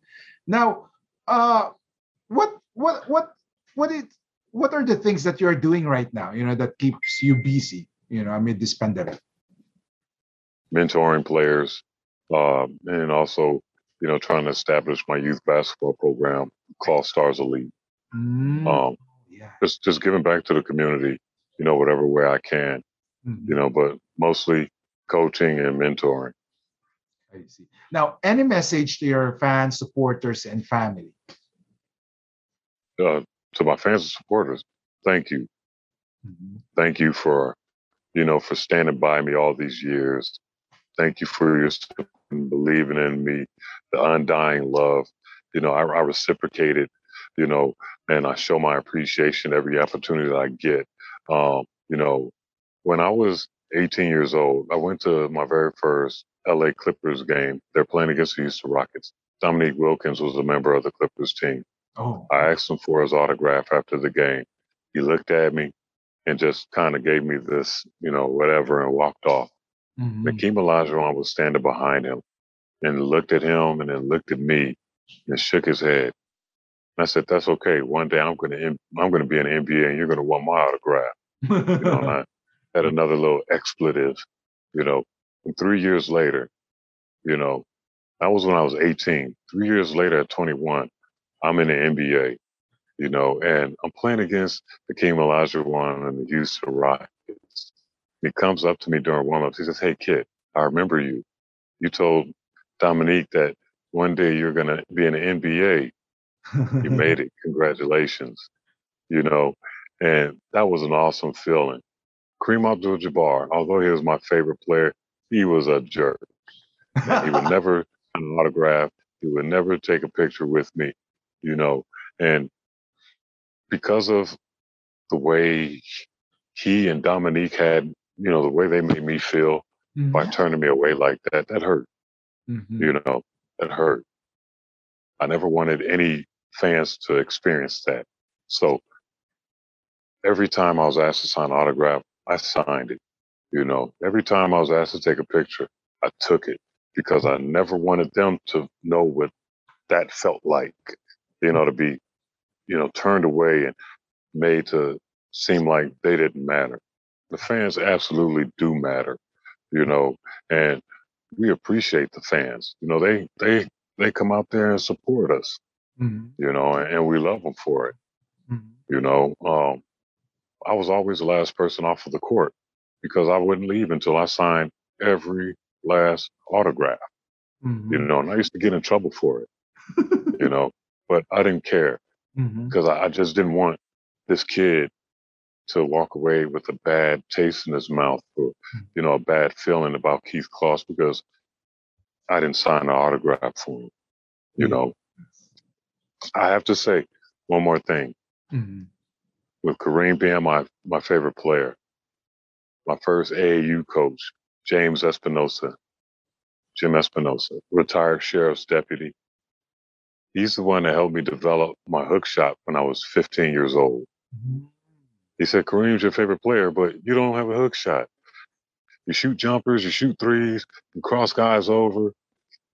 [SPEAKER 4] Now, uh, what, what, what, what is, what are the things that you're doing right now? You know that keeps you busy. You know, amid this pandemic.
[SPEAKER 5] mentoring players, um, and also, you know, trying to establish my youth basketball program called Stars Elite.
[SPEAKER 4] Hmm,
[SPEAKER 5] Um,
[SPEAKER 4] yeah.
[SPEAKER 5] just just giving back to the community, you know, whatever way I can,
[SPEAKER 4] Mhm.
[SPEAKER 5] you know, but mostly coaching and mentoring.
[SPEAKER 4] I see. Now, any message to your fans, supporters, and family?
[SPEAKER 5] Uh, to my fans and supporters, thank you,
[SPEAKER 4] Mhm.
[SPEAKER 5] thank you for, you know, for standing by me all these years. Thank you for your support and believing in me, the undying love. You know, I, I reciprocate it, you know, and I show my appreciation every opportunity that I get. Um, you know, when I was 18 years old, I went to my very first LA Clippers game. They're playing against the Houston Rockets. Dominique Wilkins was a member of the Clippers team.
[SPEAKER 4] Oh,
[SPEAKER 5] I asked him for his autograph after the game. He looked at me and just kind of gave me this, you know, whatever, and walked off.
[SPEAKER 4] mhm.
[SPEAKER 5] Hakeem Olajuwon was standing behind him and looked at him and then looked at me and shook his head. And I said, "That's okay. One day I'm gonna I'm gonna be in the NBA and you're gonna want my autograph." You know, and I had another little expletive, you know. And three years later, you know, that was when I was 18. Three years later, at 21, I'm in the NBA, you know, and I'm playing against Hakeem Olajuwon and the Houston Rockets. He comes up to me during warm-ups. He says, "Hey, kid, I remember you. You told Dominique that one day you're gonna be in the NBA. You made it. Congratulations." You know, and that was an awesome feeling. Kareem Abdul-Jabbar, although he was my favorite player, he was a jerk. He would never sign an autograph. He would never take a picture with me, you know. And because of the way he and Dominique had, you know, the way they made me feel by turning me away like that, that hurt,
[SPEAKER 4] Mhm.
[SPEAKER 5] you know, that hurt. I never wanted any fans to experience that. So every time I was asked to sign an autograph, I signed it. You know, every time I was asked to take a picture, I took it because I never wanted them to know what that felt like, you know, to be, you know, turned away and made to seem like they didn't matter. The fans absolutely do matter, you know, and we appreciate the fans. You know, they they they come out there and support us,
[SPEAKER 4] Mhm.
[SPEAKER 5] you know, and, we love them for it.
[SPEAKER 4] Mhm.
[SPEAKER 5] You know, um, I was always the last person off of the court. because I wouldn't leave until I signed every last autograph.
[SPEAKER 4] Mhm.
[SPEAKER 5] You know, and I used to get in trouble for it. you know, but I didn't care because I, I just didn't want this kid to walk away with a bad taste in his mouth or you know a bad feeling about Keith Closs because I didn't sign an autograph for him. You
[SPEAKER 4] Yeah.
[SPEAKER 5] know, I have to say one more thing
[SPEAKER 4] Mhm.
[SPEAKER 5] with Kareem being my my favorite player. My first AAU coach, James Espinosa, Jim Espinosa, retired sheriff's deputy. He's the one that helped me develop my hook shot when I was 15 years old.
[SPEAKER 4] Mhm.
[SPEAKER 5] He said, Kareem's your favorite player, but you don't have a hook shot. You shoot jumpers, you shoot threes, you cross guys over,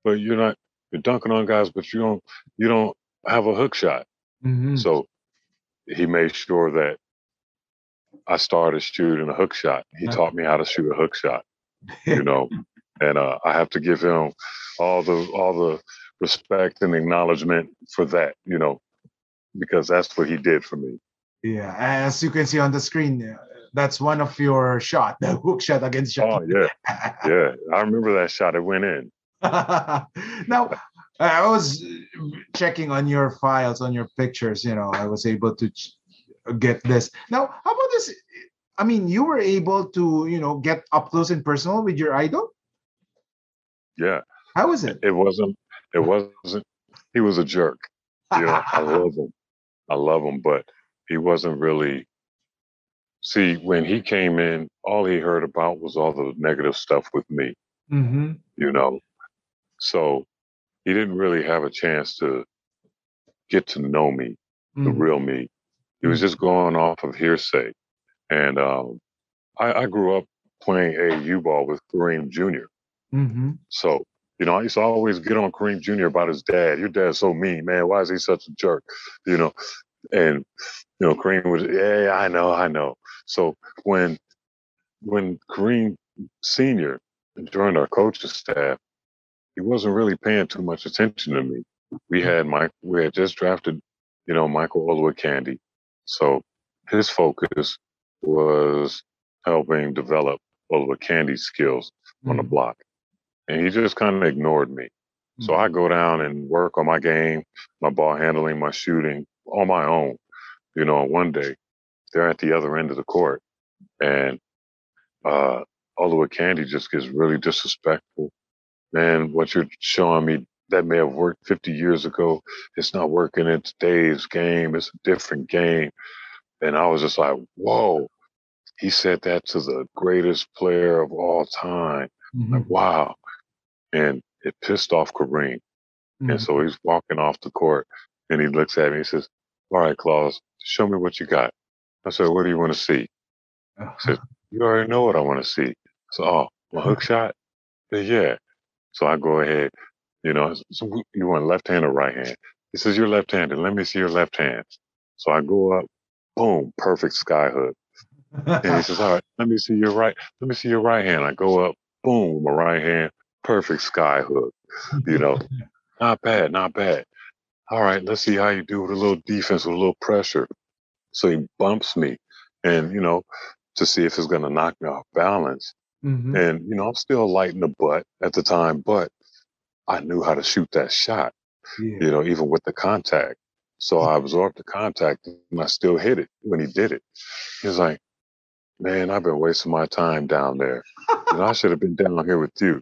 [SPEAKER 5] but you're not you're dunking on guys, but you don't you don't have a hook shot.
[SPEAKER 4] Mhm.
[SPEAKER 5] So he made sure that I started shooting a hook shot. He
[SPEAKER 4] Yeah.
[SPEAKER 5] taught me how to shoot a hook shot, you know. and uh, I have to give him all the all the respect and acknowledgement for that, you know, because that's what he did for me.
[SPEAKER 4] Yeah, as you can see on the screen, uh, that's one of your shot, the hook shot against
[SPEAKER 5] Oh yeah, yeah. I remember that shot. It went in.
[SPEAKER 4] now, I was checking on your files, on your pictures. You know, I was able to ch- get this. Now, how about this? I mean, you were able to, you know, get up close and personal with your idol.
[SPEAKER 5] Yeah.
[SPEAKER 4] How was it?
[SPEAKER 5] It wasn't. It wasn't. He was a jerk. You know, I love him. I love him, but he wasn't really. See, when he came in, all he heard about was all the negative stuff with me.
[SPEAKER 4] hmm
[SPEAKER 5] You know, so he didn't really have a chance to get to know me, the
[SPEAKER 4] Mm-hmm.
[SPEAKER 5] real me. He was just going off of hearsay, and um, I, I grew up playing AAU ball with Kareem Jr.
[SPEAKER 4] hmm
[SPEAKER 5] So, you know, I used to always get on Kareem Jr. about his dad. Your dad's so mean, man. Why is he such a jerk? You know, and you know, Kareem was, yeah, I know, I know. So when when Kareem Senior joined our coaching staff, he wasn't really paying too much attention to me. We mm-hmm. had Mike, we had just drafted, you know, Michael Olowokandi. So his focus was helping develop Olowokandi's skills on the mm-hmm. block. And he just kind of ignored me. So mm-hmm. I go down and work on my game, my ball handling, my shooting on my own. You know, one day they're at the other end of the court and uh Olowokandi just gets really disrespectful. Man, what you're showing me that may have worked 50 years ago, it's not working in today's game. It's a different game. And I was just like, whoa. He said that to the greatest player of all time.
[SPEAKER 4] Mhm.
[SPEAKER 5] Like, wow. And it pissed off Kareem.
[SPEAKER 4] Mhm.
[SPEAKER 5] And so he's walking off the court and he looks at me and says, All right, Closs, show me what you got. I said, What do you want to see? He said, You already know what I want to see. So, oh, my hook shot? I said, yeah. So I go ahead, you know, so you want left hand or right hand? He says, You're left handed. Let me see your left hand. So I go up, boom, perfect sky hook. And he says, All right, let me see your right, let me see your right hand. I go up, boom, my right hand, perfect sky hook. You know, not bad, not bad. All right, let's see how you do with a little defense, with a little pressure. So he bumps me, and you know, to see if it's gonna knock me off balance.
[SPEAKER 4] Mhm.
[SPEAKER 5] And you know, I'm still light in the butt at the time, but I knew how to shoot that shot.
[SPEAKER 4] Yeah.
[SPEAKER 5] You know, even with the contact. So I absorbed the contact, and I still hit it when he did it. He was like, "Man, I've been wasting my time down there. and I should have been down here with you."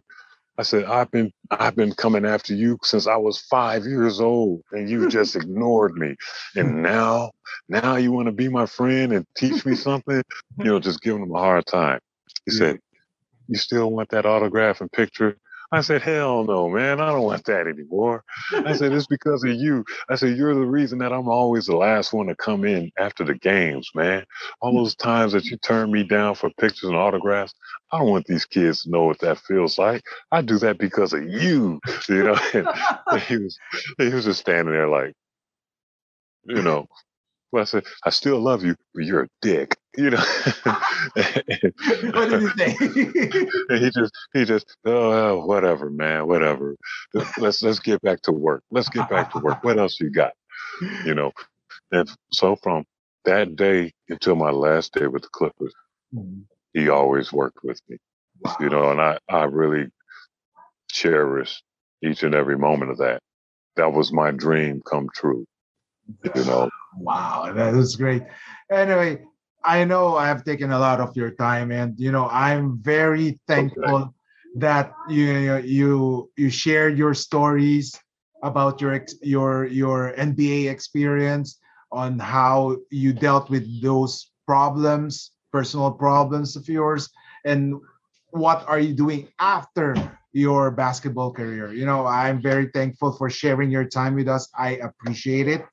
[SPEAKER 5] I said, "I've been I've been coming after you since I was five years old, and you just ignored me. And now, now you want to be my friend and teach me something? You know, just giving him a hard time." He
[SPEAKER 4] Yeah.
[SPEAKER 5] said, "You still want that autograph and picture?" I said, "Hell no, man! I don't want that anymore." I said, "It's because of you." I said, "You're the reason that I'm always the last one to come in after the games, man. All mm. those times that you turn me down for pictures and autographs, I don't want these kids to know what that feels like. I do that because of you, you know." And he was, he was just standing there like, you know. Well, I said, "I still love you, but you're a dick," you know.
[SPEAKER 4] what did he say?
[SPEAKER 5] he just, he just, oh, whatever, man, whatever. Let's let's get back to work. Let's get back to work. What else you got? You know. And so from that day until my last day with the Clippers,
[SPEAKER 4] Mhm.
[SPEAKER 5] he always worked with me.
[SPEAKER 4] Wow.
[SPEAKER 5] You know, and I, I really cherish each and every moment of that. That was my dream come true. You know,
[SPEAKER 4] Wow, that is great. Anyway, I know I have taken a lot of your time, and you know I'm very thankful that you you you shared your stories about your ex- your your NBA experience on how you dealt with those problems, personal problems of yours, and what are you doing after your basketball career. You know, I'm very thankful for sharing your time with us. I appreciate it.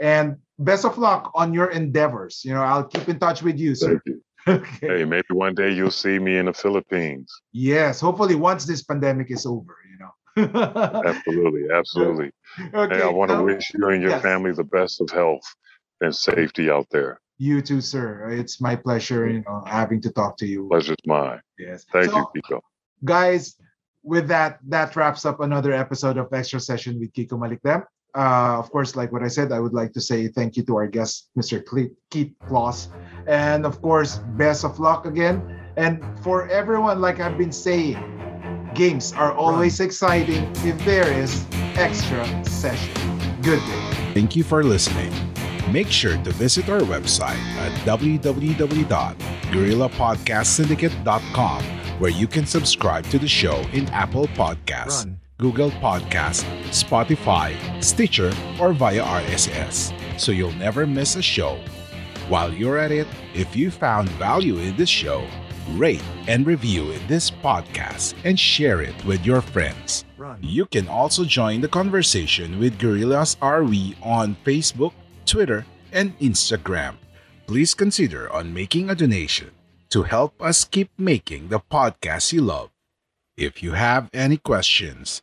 [SPEAKER 4] And best of luck on your endeavors. You know, I'll keep in touch with you, sir.
[SPEAKER 5] thank you.
[SPEAKER 4] okay.
[SPEAKER 5] Hey, maybe one day you'll see me in the Philippines.
[SPEAKER 4] Yes, hopefully once this pandemic is over, you know.
[SPEAKER 5] Absolutely, absolutely.
[SPEAKER 4] okay.
[SPEAKER 5] Hey, I want to wish you and your
[SPEAKER 4] yes.
[SPEAKER 5] family the best of health and safety out there.
[SPEAKER 4] You too, sir. It's my pleasure, you know, having to talk to you.
[SPEAKER 5] Pleasure's mine.
[SPEAKER 4] Yes.
[SPEAKER 5] Thank
[SPEAKER 4] So,
[SPEAKER 5] you, Kiko.
[SPEAKER 4] guys with that that wraps up another episode of extra session with kiko malikdem uh, of course like what i said i would like to say thank you to our guest mr keith Closs. and of course best of luck again. And for everyone like i've been saying games are always exciting if there is extra session. Good day.
[SPEAKER 1] Thank you for listening. Make sure to visit our website at www.guerrillapodcastsyndicate.com where you can subscribe to the show in Apple Podcasts, Google Podcasts, Spotify, Stitcher, or via RSS so you'll never miss a show. While you're at it, if you found value in this show, rate and review this podcast and share it with your friends. You can also join the conversation with Gorillas RV on Facebook, Twitter, and Instagram. Please consider on making a donation to help us keep making the podcast you love. If you have any questions,